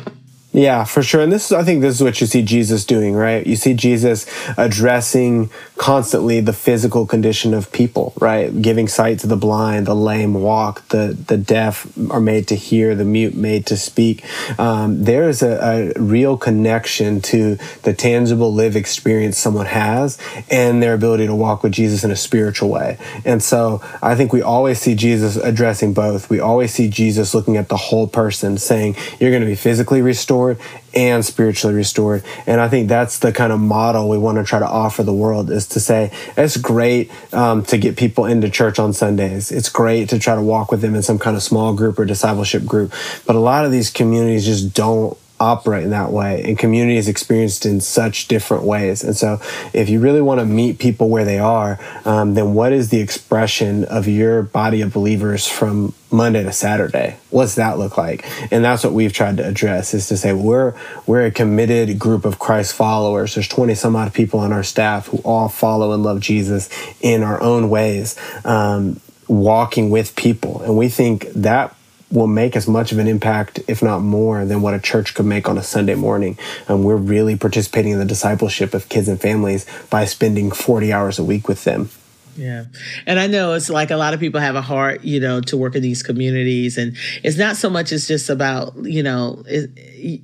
Yeah, for sure. And this is, I think this is what you see Jesus doing, right? You see Jesus addressing constantly the physical condition of people, right? Giving sight to the blind, the lame walk, the, the deaf are made to hear, the mute made to speak. Um, there is a, a real connection to the tangible live experience someone has and their ability to walk with Jesus in a spiritual way. And so I think we always see Jesus addressing both. We always see Jesus looking at the whole person, saying, You're going to be physically restored restored and spiritually restored. And I think that's the kind of model we want to try to offer the world is to say, it's great um, to get people into church on Sundays. It's great to try to walk with them in some kind of small group or discipleship group. But a lot of these communities just don't operate in that way and community is experienced in such different ways. And so if you really want to meet people where they are um, then what is the expression of your body of believers from monday to saturday? What's that look like? And that's what we've tried to address is to say we're we're a committed group of christ followers. There's 20 some odd people on our staff who all follow and love jesus in our own ways um, walking with people. And we think that will make as much of an impact, if not more, than what a church could make on a Sunday morning. And we're really participating in the discipleship of kids and families by spending 40 hours a week with them. Yeah. And I know it's like a lot of people have a heart, you know, to work in these communities. And it's not so much it's just about, you know, it,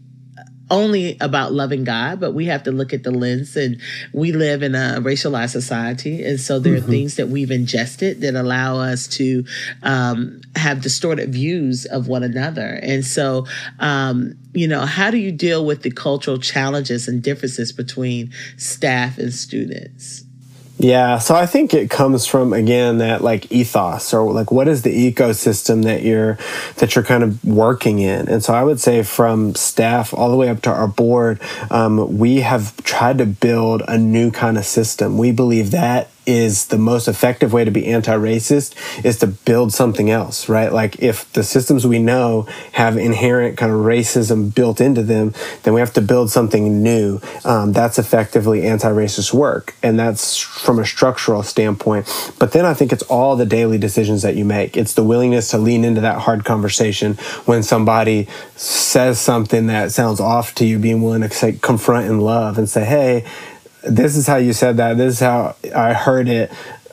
only about loving God, but we have to look at the lens. And we live in a racialized society, and so there mm-hmm. are things that we've ingested that allow us to um, have distorted views of one another. And so, um, you know, how do you deal with the cultural challenges and differences between staff and students? Yeah, so I think it comes from again that like ethos or like what is the ecosystem that you're that you're kind of working in, and so I would say from staff all the way up to our board, um, we have tried to build a new kind of system. We believe that is the most effective way to be anti-racist is to build something else right? Like if the systems we know have inherent kind of racism built into them then we have to build something new um, that's effectively anti-racist work. And that's from a structural standpoint. But then i think it's all the daily decisions that you make. It's the willingness to lean into that hard conversation when somebody says something that sounds off to you being willing to say, confront in love and say hey this is how you said that. This is how I heard it.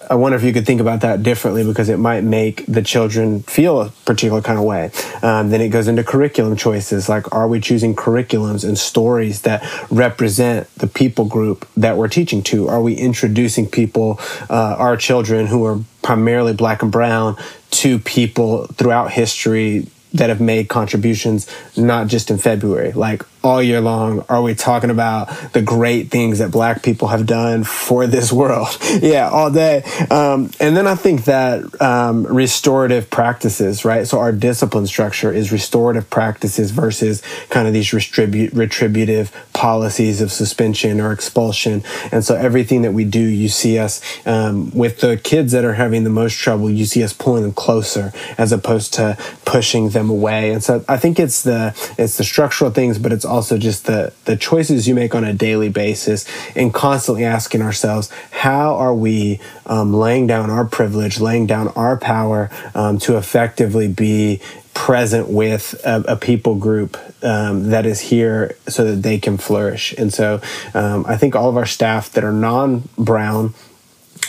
I wonder if you could think about that differently because it might make the children feel a particular kind of way. Um, then it goes into curriculum choices like, are we choosing curriculums and stories that represent the people group that we're teaching to? Are we introducing people, uh, our children who are primarily black and brown, to people throughout history that have made contributions, not just in February? Like, all year long are we talking about the great things that black people have done for this world? Yeah all day. Um, and then i think that um, restorative practices right? So our discipline structure is restorative practices versus kind of these retribu- retributive policies of suspension or expulsion. And so everything that we do you see us um, with the kids that are having the most trouble you see us pulling them closer as opposed to pushing them away. And so i think it's the it's the structural things but it's also just the the choices you make on a daily basis and constantly asking ourselves how are we um, laying down our privilege laying down our power um, to effectively be present with a, a people group um, that is here so that they can flourish and so um, i think all of our staff that are non-brown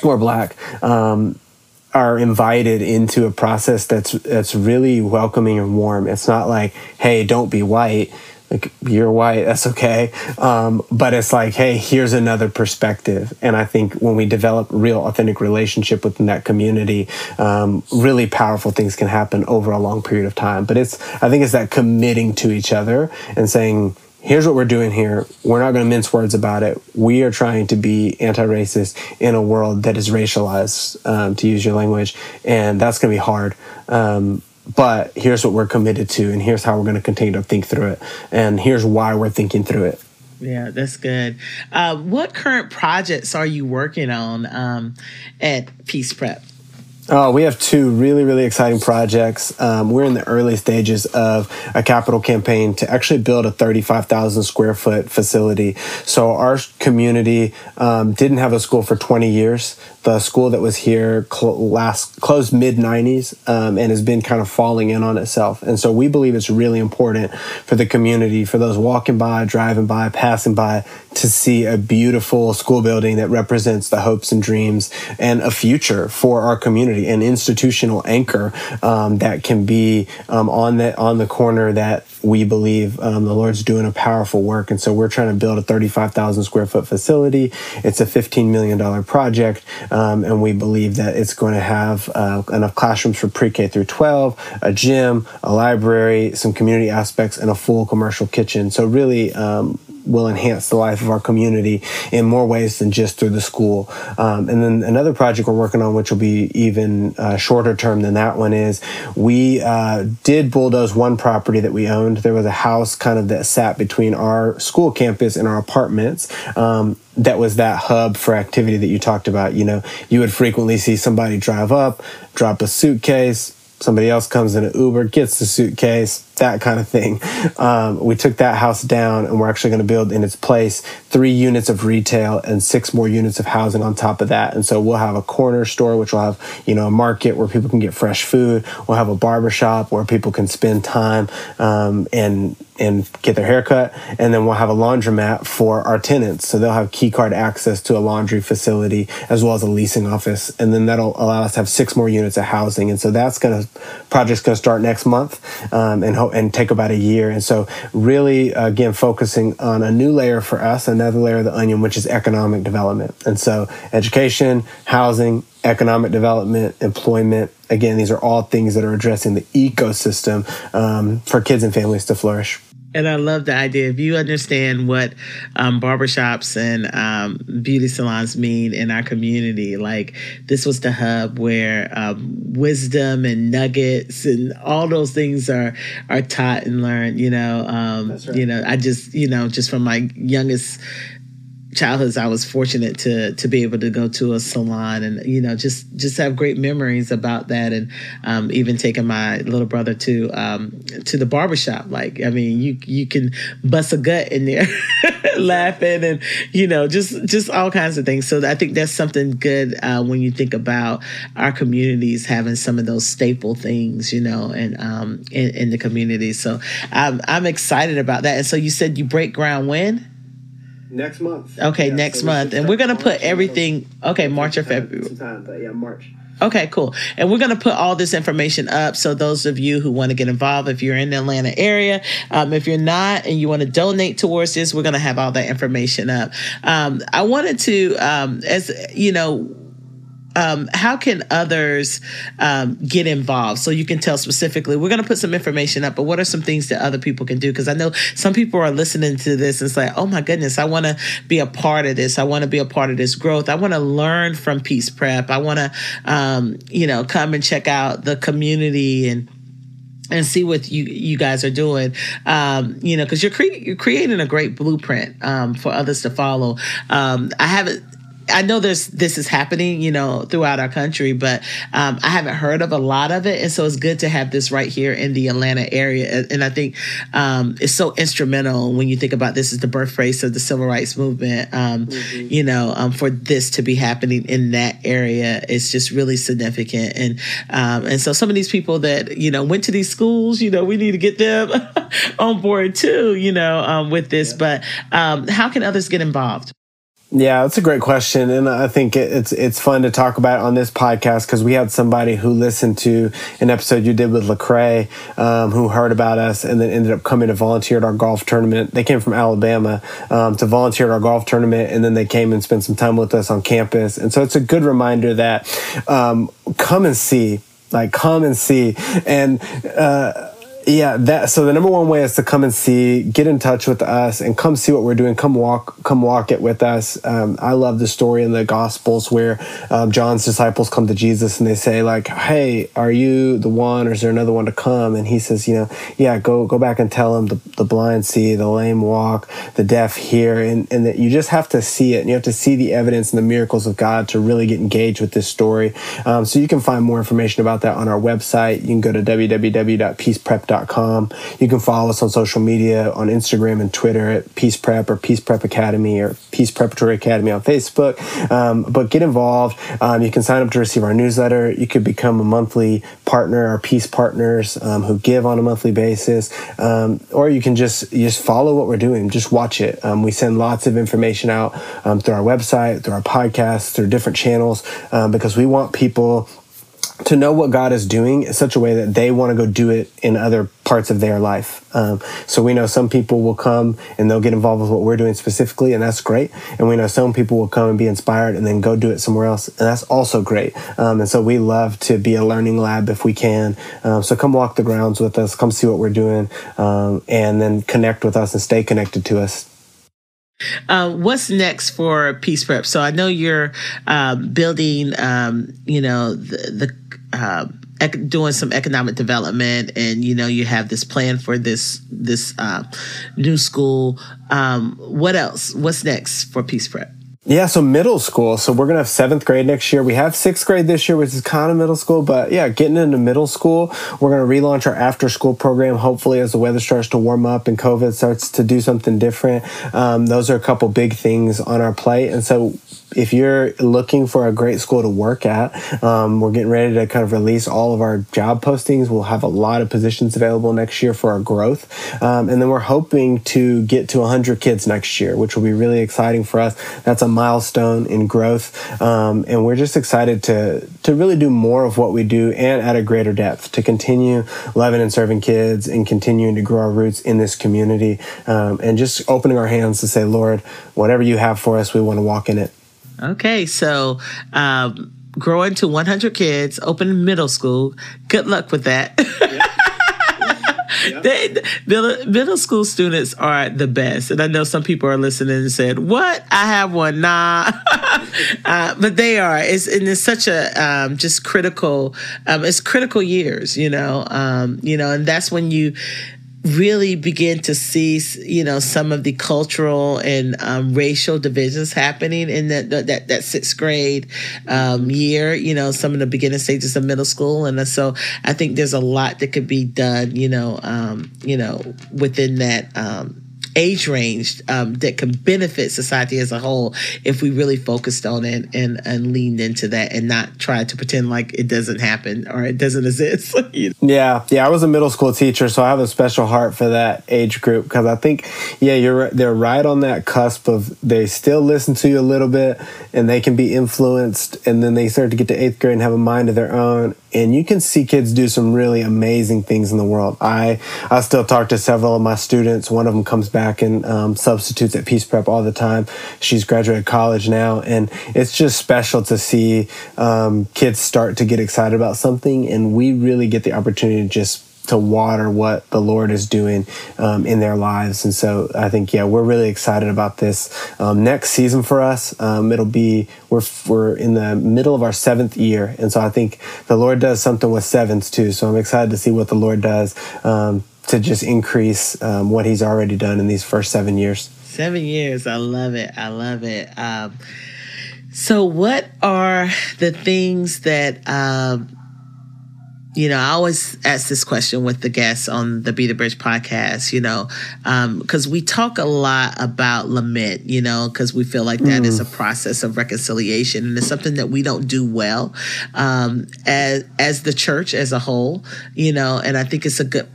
or black um, are invited into a process that's that's really welcoming and warm. It's not like, hey, don't be white like you're white that's okay. Um, but it's like hey here's another perspective. And i think when we develop real authentic relationship within that community um, really powerful things can happen over a long period of time. But it's i think it's that committing to each other and saying here's what we're doing here. We're not going to mince words about it. We are trying to be anti-racist in a world that is racialized um, to use your language. And that's going to be hard. Um, but here's what we're committed to and here's how we're going to continue to think through it and here's why we're thinking through it yeah that's good uh, what current projects are you working on um, at peace prep Oh, we have two really, really exciting projects. Um, we're in the early stages of a capital campaign to actually build a 35,000 square foot facility. So, our community um, didn't have a school for 20 years the school that was here cl- last closed mid 90s um, and has been kind of falling in on itself. And so we believe it's really important for the community, for those walking by, driving by, passing by, to see a beautiful school building that represents the hopes and dreams and a future for our community, an institutional anchor um, that can be um, on the on the corner that we believe um, the Lord's doing a powerful work. And so we're trying to build a 35,000 square foot facility. It's a $15 million project. Um, and we believe that it's going to have uh, enough classrooms for pre K through 12, a gym, a library, some community aspects, and a full commercial kitchen. So, really, um, will enhance the life of our community in more ways than just through the school. Um, and then another project we're working on, which will be even uh, shorter term than that one, is we uh, did bulldoze one property that we owned. There was a house kind of that sat between our school campus and our apartments. Um, that was that hub for activity that you talked about. You know, you would frequently see somebody drive up, drop a suitcase, somebody else comes in an Uber, gets the suitcase, that kind of thing. Um, we took that house down and we're actually going to build in its place three units of retail and six more units of housing on top of that. And so we'll have a corner store, which will have, you know, a market where people can get fresh food. We'll have a barber shop where people can spend time um, and and get their haircut. And then we'll have a laundromat for our tenants. So they'll have key card access to a laundry facility as well as a leasing office. And then that'll allow us to have six more units of housing. And so that's going to, project's going to start next month. Um, and hope and take about a year. And so, really, again, focusing on a new layer for us, another layer of the onion, which is economic development. And so, education, housing, economic development, employment. Again, these are all things that are addressing the ecosystem um, for kids and families to flourish. And I love the idea. If you understand what um, barbershops and um, beauty salons mean in our community, like this was the hub where um, wisdom and nuggets and all those things are are taught and learned. You know, um, right. you know, I just you know just from my youngest childhoods I was fortunate to to be able to go to a salon and you know just just have great memories about that and um, even taking my little brother to um, to the barbershop. Like I mean you you can bust a gut in there laughing and you know just just all kinds of things. So I think that's something good uh, when you think about our communities having some of those staple things you know and um, in, in the community. So I'm, I'm excited about that. And so you said you break ground when next month. Okay, yeah, next so month, and we're gonna March put everything. Okay, March or February. Sometime, but yeah, March. Okay, cool. And we're going to put all this information up. So, those of you who want to get involved, if you're in the Atlanta area, um, if you're not and you want to donate towards this, we're going to have all that information up. Um, I wanted to, um, as you know, um, how can others um, get involved? So you can tell specifically. We're going to put some information up, but what are some things that other people can do? Because I know some people are listening to this and say, "Oh my goodness, I want to be a part of this. I want to be a part of this growth. I want to learn from Peace Prep. I want to, um, you know, come and check out the community and." and see what you you guys are doing um, you know because you're, cre- you're creating a great blueprint um, for others to follow um, i haven't I know there's this is happening, you know, throughout our country, but um, I haven't heard of a lot of it, and so it's good to have this right here in the Atlanta area. And I think um, it's so instrumental when you think about this is the birthplace of the civil rights movement. Um, mm-hmm. You know, um, for this to be happening in that area is just really significant. And um, and so some of these people that you know went to these schools, you know, we need to get them on board too. You know, um, with this. Yeah. But how can others get involved? Yeah, that's a great question, and I think it's it's fun to talk about on this podcast because we had somebody who listened to an episode you did with Lecrae, um, who heard about us and then ended up coming to volunteer at our golf tournament. They came from Alabama um, to volunteer at our golf tournament, and then they came and spent some time with us on campus. And so it's a good reminder that um, come and see, like come and see, and. Uh, yeah that so the number one way is to come and see get in touch with us and come see what we're doing. Come walk come walk it with us. Um, i love the story in the gospels where um, john's disciples come to jesus and they say like hey are you the one or is there another one to come? And he says you know yeah go go back and tell them the, the blind see the lame walk the deaf hear and, and that you just have to see it. And you have to see the evidence and the miracles of god to really get engaged with this story. Um, so you can find more information about that on our website. You can go to www.peaceprep.com you can follow us on social media on Instagram and Twitter at Peace Prep or Peace Prep Academy or Peace Preparatory Academy on Facebook. Um, but get involved. Um, you can sign up to receive our newsletter. You could become a monthly partner, our Peace partners um, who give on a monthly basis, um, or you can just just follow what we're doing. Just watch it. Um, we send lots of information out um, through our website, through our podcasts, through different channels because we want people to know what God is doing in such a way that they want to go do it in other parts of their life. Um, so we know some people will come and they'll get involved with what we're doing specifically, and that's great. And we know some people will come and be inspired and then go do it somewhere else, and that's also great. Um, and so we love to be a learning lab if we can. Um, so come walk the grounds with us, come see what we're doing, um, and then connect with us and stay connected to us. Uh, what's next for Peace Prep? So I know you're uh, building, um, you know, the, the uh, ec- doing some economic development, and you know you have this plan for this this uh, new school. Um, what else? What's next for Peace Prep? Yeah, so middle school. So we're gonna have seventh grade next year. We have sixth grade this year, which is kind of middle school, but yeah, getting into middle school. We're gonna relaunch our after school program. Hopefully, as the weather starts to warm up and COVID starts to do something different. Um, those are a couple big things on our plate, and so if you're looking for a great school to work at, um, we're getting ready to kind of release all of our job postings. We'll have a lot of positions available next year for our growth. Um, and then we're hoping to get to 100 kids next year, which will be really exciting for us. That's a milestone in growth. Um, and we're just excited to, to really do more of what we do and at a greater depth to continue loving and serving kids and continuing to grow our roots in this community um, and just opening our hands to say, Lord, whatever you have for us, we want to walk in it. Okay, so um, growing to 100 kids, open middle school. Good luck with that. They, middle, middle school students are the best, and I know some people are listening and said, "What? I have one." Nah, uh, but they are. It's and it's such a um, just critical. Um, it's critical years, you know. Um, you know, and that's when you really begin to see, you know, some of the cultural and um, racial divisions happening in that that, that sixth grade um, year. You know, some of the beginning stages of middle school, and so I think there's a lot that could be done. You know, um, you know, within that um, age range um, that can benefit society as a whole if we really focused on it and, and leaned into that and not try to pretend like it doesn't happen or it doesn't exist. Yeah, yeah. I was a middle school teacher, so I have a special heart for that age group because I think, yeah, you're they're right on that cusp of they still listen to you a little bit and they can be influenced, and then they start to get to eighth grade and have a mind of their own, and you can see kids do some really amazing things in the world. I I still talk to several of my students. One of them comes back and um, substitutes at Peace Prep all the time. She's graduated college now, and it's just special to see um, kids start to get excited about something, and we really get the opportunity to just to water what the Lord is doing um, in their lives. And so I think, yeah, we're really excited about this um, next season for us. Um, it'll be, we're, we're in the middle of our seventh year. And so I think the Lord does something with sevens too. So I'm excited to see what the Lord does um, to just increase um, what he's already done in these first seven years. Seven years. I love it. I love it. Um, so, what are the things that you know, I always ask this question with the guests on the Be the Bridge podcast, you know, because um, we talk a lot about lament, you know, because we feel like that mm. is a process of reconciliation and it's something that we don't do well um, as, as the church as a whole, you know, and I think it's a good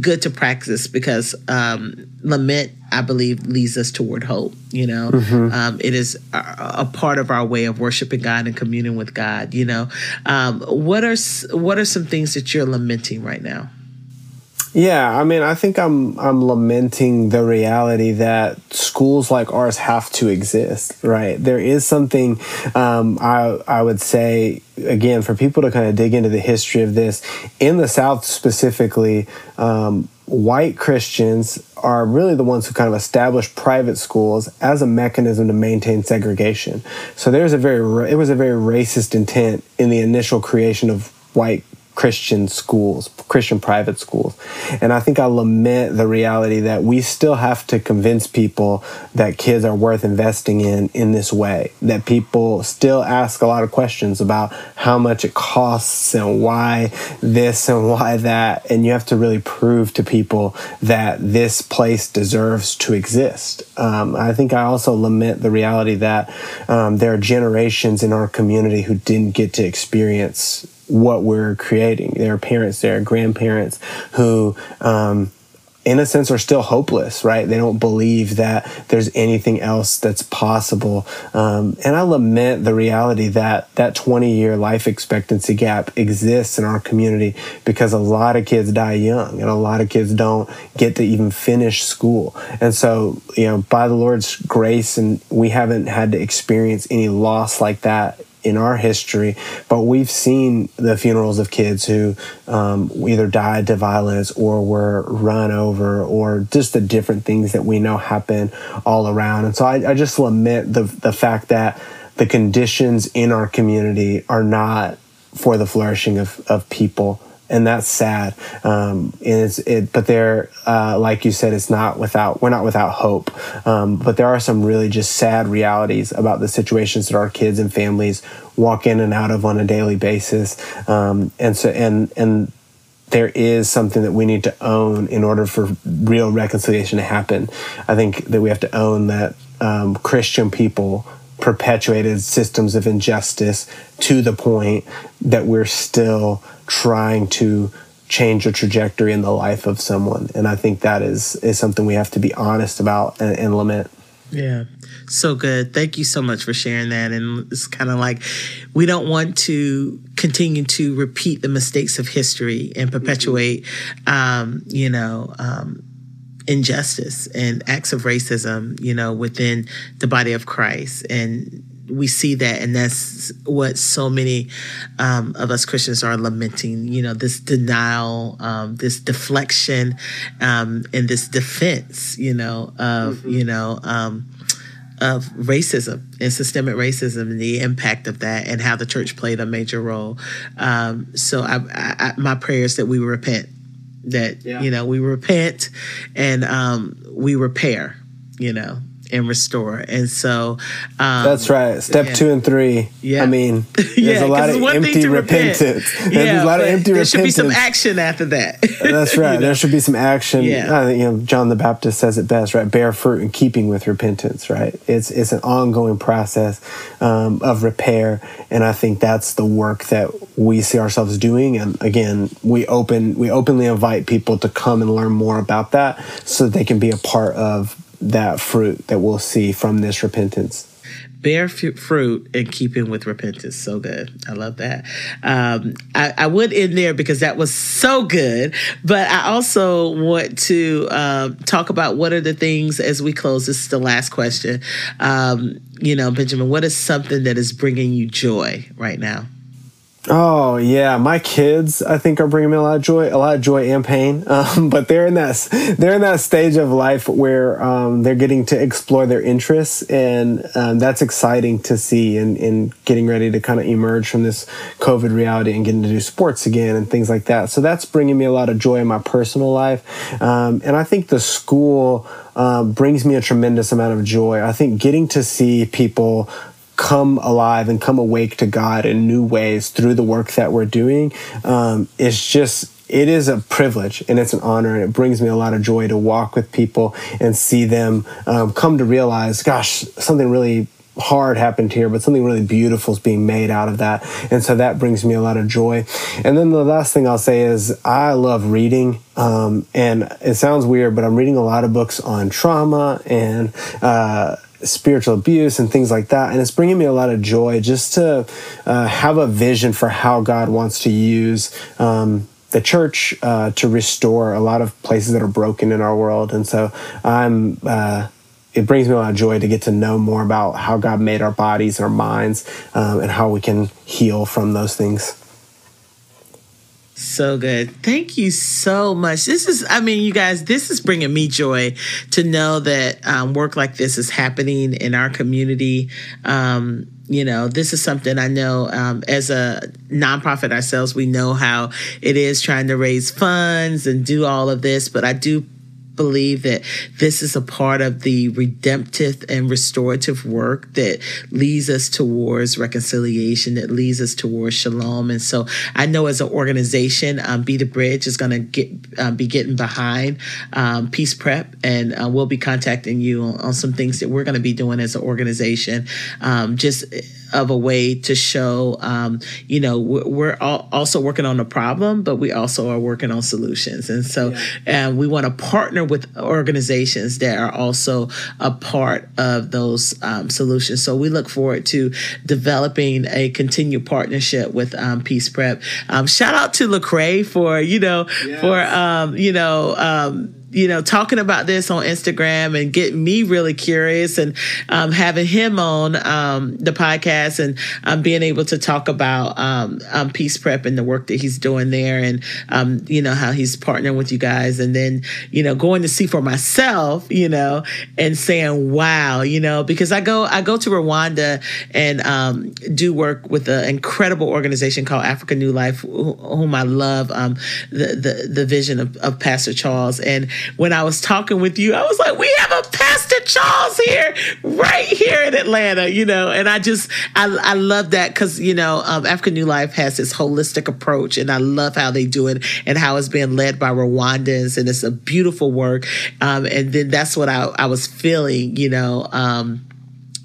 good to practice because um, lament, I believe, leads us toward hope. You know, mm-hmm. um, it is a, a, part of our way of worshiping God and communing with God. You know, um, what are what are some things that you're lamenting right now? Yeah, I mean, I think I'm I'm lamenting the reality that schools like ours have to exist, right? There is something um, I I would say again for people to kind of dig into the history of this in the South specifically. Um, white Christians are really the ones who kind of established private schools as a mechanism to maintain segregation. So there's a very it was a very racist intent in the initial creation of white Christian schools, Christian private schools. And I think I lament the reality that we still have to convince people that kids are worth investing in in this way. That people still ask a lot of questions about how much it costs and why this and why that. And you have to really prove to people that this place deserves to exist. Um, I think I also lament the reality that um, there are generations in our community who didn't get to experience what we're creating. There are parents, there are grandparents who, um, in a sense, are still hopeless, right? They don't believe that there's anything else that's possible. Um, and I lament the reality that that 20 year life expectancy gap exists in our community because a lot of kids die young and a lot of kids don't get to even finish school. And so, you know, by the Lord's grace, and we haven't had to experience any loss like that in our history, but we've seen the funerals of kids who um, either died to violence or were run over, or just the different things that we know happen all around. And so I, I just lament the the fact that the conditions in our community are not for the flourishing of, of people and that's sad. Um, and it's it, but there, uh, like you said, it's not without we're not without hope. Um, but there are some really just sad realities about the situations that our kids and families walk in and out of on a daily basis. Um, and so and and there is something that we need to own in order for real reconciliation to happen. I think that we have to own that um, Christian people perpetuated systems of injustice to the point that we're still trying to change a trajectory in the life of someone. And I think that is is something we have to be honest about and, and lament. Yeah. So good. Thank you so much for sharing that. And it's kind of like we don't want to continue to repeat the mistakes of history and perpetuate, um, you know, um, injustice and acts of racism, you know, within the body of Christ. And we see that, and that's what so many um, of us Christians are lamenting. You know, this denial, um, this deflection, um, and this defense. You know, of mm-hmm. you know um, of racism and systemic racism and the impact of that and how the church played a major role. Um, so I, I, my prayer is that we repent, that, yeah. you know, we repent and um, we repair, you know, and restore. And so um, that's right. Step yeah. two and three. Yeah. I mean, there's yeah, a lot of empty repentance. Yeah, there's a lot of empty there repentance. There should be some action after that. that's right. you know? There should be some action. Yeah. I think, you know, John the Baptist says it best, right? Bear fruit in keeping with repentance, right? It's it's an ongoing process um, of repair, and I think that's the work that we see ourselves doing. And again, we open we openly invite people to come and learn more about that, so that they can be a part of that fruit that we'll see from this repentance bear f- fruit in keeping with repentance. So good. I love that. Um, I, I, would end there because that was so good. But I also want to um, talk about what are the things as we close. This is the last question. Um, you know, Benjamin, what is something that is bringing you joy right now? Oh yeah, my kids I think are bringing me a lot of joy, a lot of joy and pain. Um, but they're in that they're in that stage of life where um, they're getting to explore their interests, and um, that's exciting to see. And, and getting ready to kind of emerge from this COVID reality and getting to do sports again and things like that. So that's bringing me a lot of joy in my personal life. Um, and I think the school. Uh, brings me a tremendous amount of joy. I think getting to see people come alive and come awake to God in new ways through the work that we're doing um, just it is a privilege and it's an honor and it brings me a lot of joy to walk with people and see them um, come to realize gosh something really hard happened here but something really beautiful is being made out of that. And so that brings me a lot of joy. And then the last thing i'll say is i love reading um, and it sounds weird but i'm reading a lot of books on trauma and uh, spiritual abuse and things like that. And it's bringing me a lot of joy just to uh, have a vision for how God wants to use um, the church uh, to restore a lot of places that are broken in our world. And so I'm. Uh, it brings me a lot of joy to get to know more about how God made our bodies and our minds um, and how we can heal from those things. So good. Thank you so much. This is, I mean, you guys, this is bringing me joy to know that um, work like this is happening in our community. Um, you know, this is something I know um, as a nonprofit ourselves, we know how it is trying to raise funds and do all of this, but I do believe that this is a part of the redemptive and restorative work that leads us towards reconciliation, that leads us towards shalom. And so I know as an organization, um, Be the Bridge is going to get um, be getting behind um, Peace Prep, and uh, we'll be contacting you on, on, some things that we're going to be doing as an organization. Um, just of a way to show, um, you know, we're, we're also working on a problem, but we also are working on solutions. And so yeah. um, we want to partner with organizations that are also a part of those um, solutions. So we look forward to developing a continued partnership with um, Peace Prep. Um, shout out to Lecrae for, you know, yes. for, um, you know, you know, talking about this on Instagram and getting me really curious and um, having him on um, the podcast and um, being able to talk about um, um, Peace Prep and the work that he's doing there and, um, you know, how he's partnering with you guys. And then, you know, going to see for myself, you know, and saying, wow, you know, because I go, I go to Rwanda and do work with an incredible organization called Africa New Life, whom I love, the, the, the vision of, of Pastor Charles. And when I was talking with you, I was like, we have a Pastor Charles here, right here in Atlanta, you know, and I just, I, I love that because, you know, um, African New Life has this holistic approach and I love how they do it and how it's being led by Rwandans and it's a beautiful work. Um, and then that's what I, I was feeling, you know, um,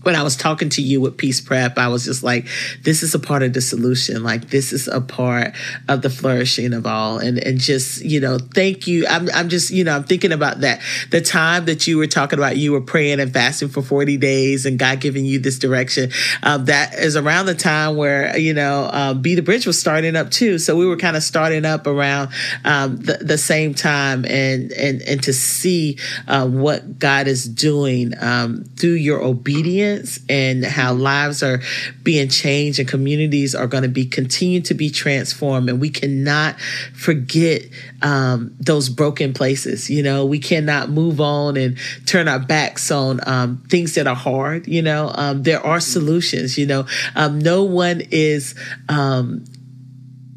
when I was talking to you with Peace Prep, I was just like, this is a part of the solution. Like this is a part of the flourishing of all. And and just, you know, thank you. I'm I'm just, you know, I'm thinking about that. The time that you were talking about you were praying and fasting for 40 days and God giving you this direction. Um, that is around the time where, you know, um, Be the Bridge was starting up too. So we were kind of starting up around um, the, the, same time and and and to see uh, what God is doing um, through your obedience and how lives are being changed and communities are going to be continue to be transformed. And we cannot forget um, those broken places. You know, we cannot move on and turn our backs on um, things that are hard. You know, um, there are solutions. You know, um, no one is um,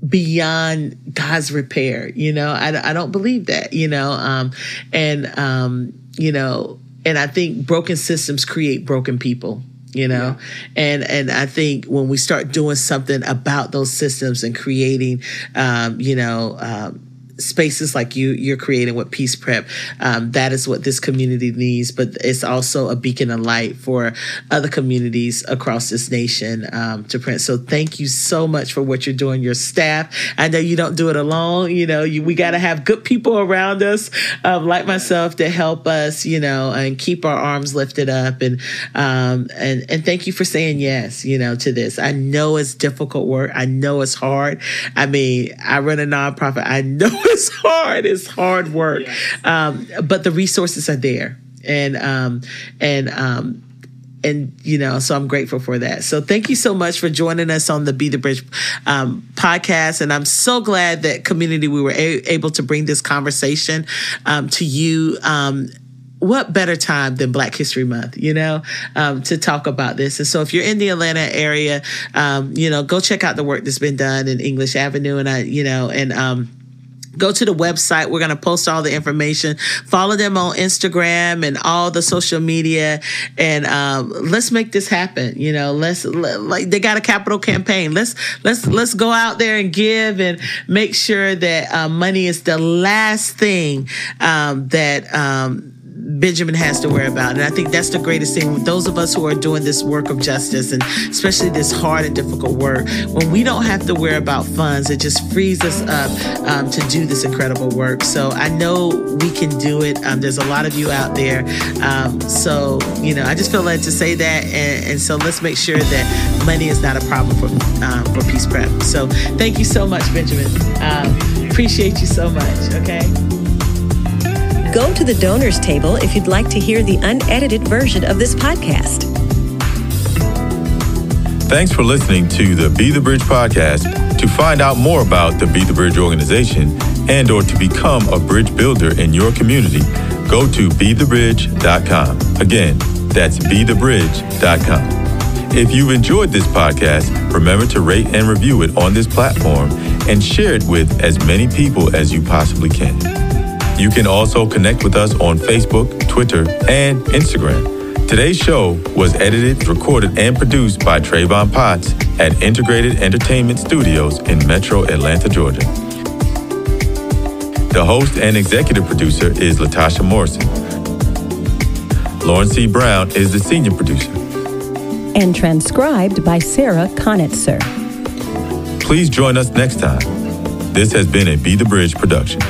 beyond God's repair. You know, I, I don't believe that, you know, um, and, um, you know, and I think broken systems create broken people you know yeah. and and i think when we start doing something about those systems and creating um, you know um, spaces like you you're creating with Peace Prep. Um, that is what this community needs, but it's also a beacon of light for other communities across this nation um, to print. So thank you so much for what you're doing. Your staff, I know you don't do it alone. You know, you, we got to have good people around us, um, like myself, to help us. You know, and keep our arms lifted up. And um, and and thank you for saying yes. You know, to this. I know it's difficult work. I know it's hard. I mean, I run a nonprofit. I know it's hard. It's hard work. Yes. Um, but the resources are there. And um, and um, and you know so i'm grateful for that so thank you so much for joining us on the be the bridge um, podcast and i'm so glad that community we were a- able to bring this conversation um, to you um, what better time than Black History Month, you know, um, to talk about this? And so, if you're in the Atlanta area, um, you know, go check out the work that's been done in English Avenue, and I, you know, and um, go to the website. We're going to post all the information. Follow them on Instagram and all the social media, and um, let's make this happen. You know, let's like they got a capital campaign. Let's let's let's go out there and give and make sure that uh, money is the last thing um, that. Um, Benjamin has to worry about. And I think that's the greatest thing. Those of us who are doing this work of justice and especially this hard and difficult work, when we don't have to worry about funds, it just frees us up um, to do this incredible work. So I know we can do it. Um, there's a lot of you out there. Um, so, you know, I just feel led to say that. And, and, so let's make sure that money is not a problem for, um, for Peace Prep. So thank you so much, Benjamin. Um, appreciate you so much. Okay. Go to the donors table if you'd like to hear the unedited version of this podcast. Thanks for listening to the Be the Bridge podcast. To find out more about the Be the Bridge organization and or to become a bridge builder in your community, go to bethebridge.com. Again, that's bethebridge.com. If you've enjoyed this podcast, remember to rate and review it on this platform and share it with as many people as you possibly can. You can also connect with us on Facebook, Twitter, and Instagram. Today's show was edited, recorded, and produced by Travon Potts at Integrated Entertainment Studios in Metro Atlanta, Georgia. The host and executive producer is Latasha Morrison. Lauren C. Brown is the senior producer. And transcribed by Sarah Connatser. Please join us next time. This has been a Be the Bridge production.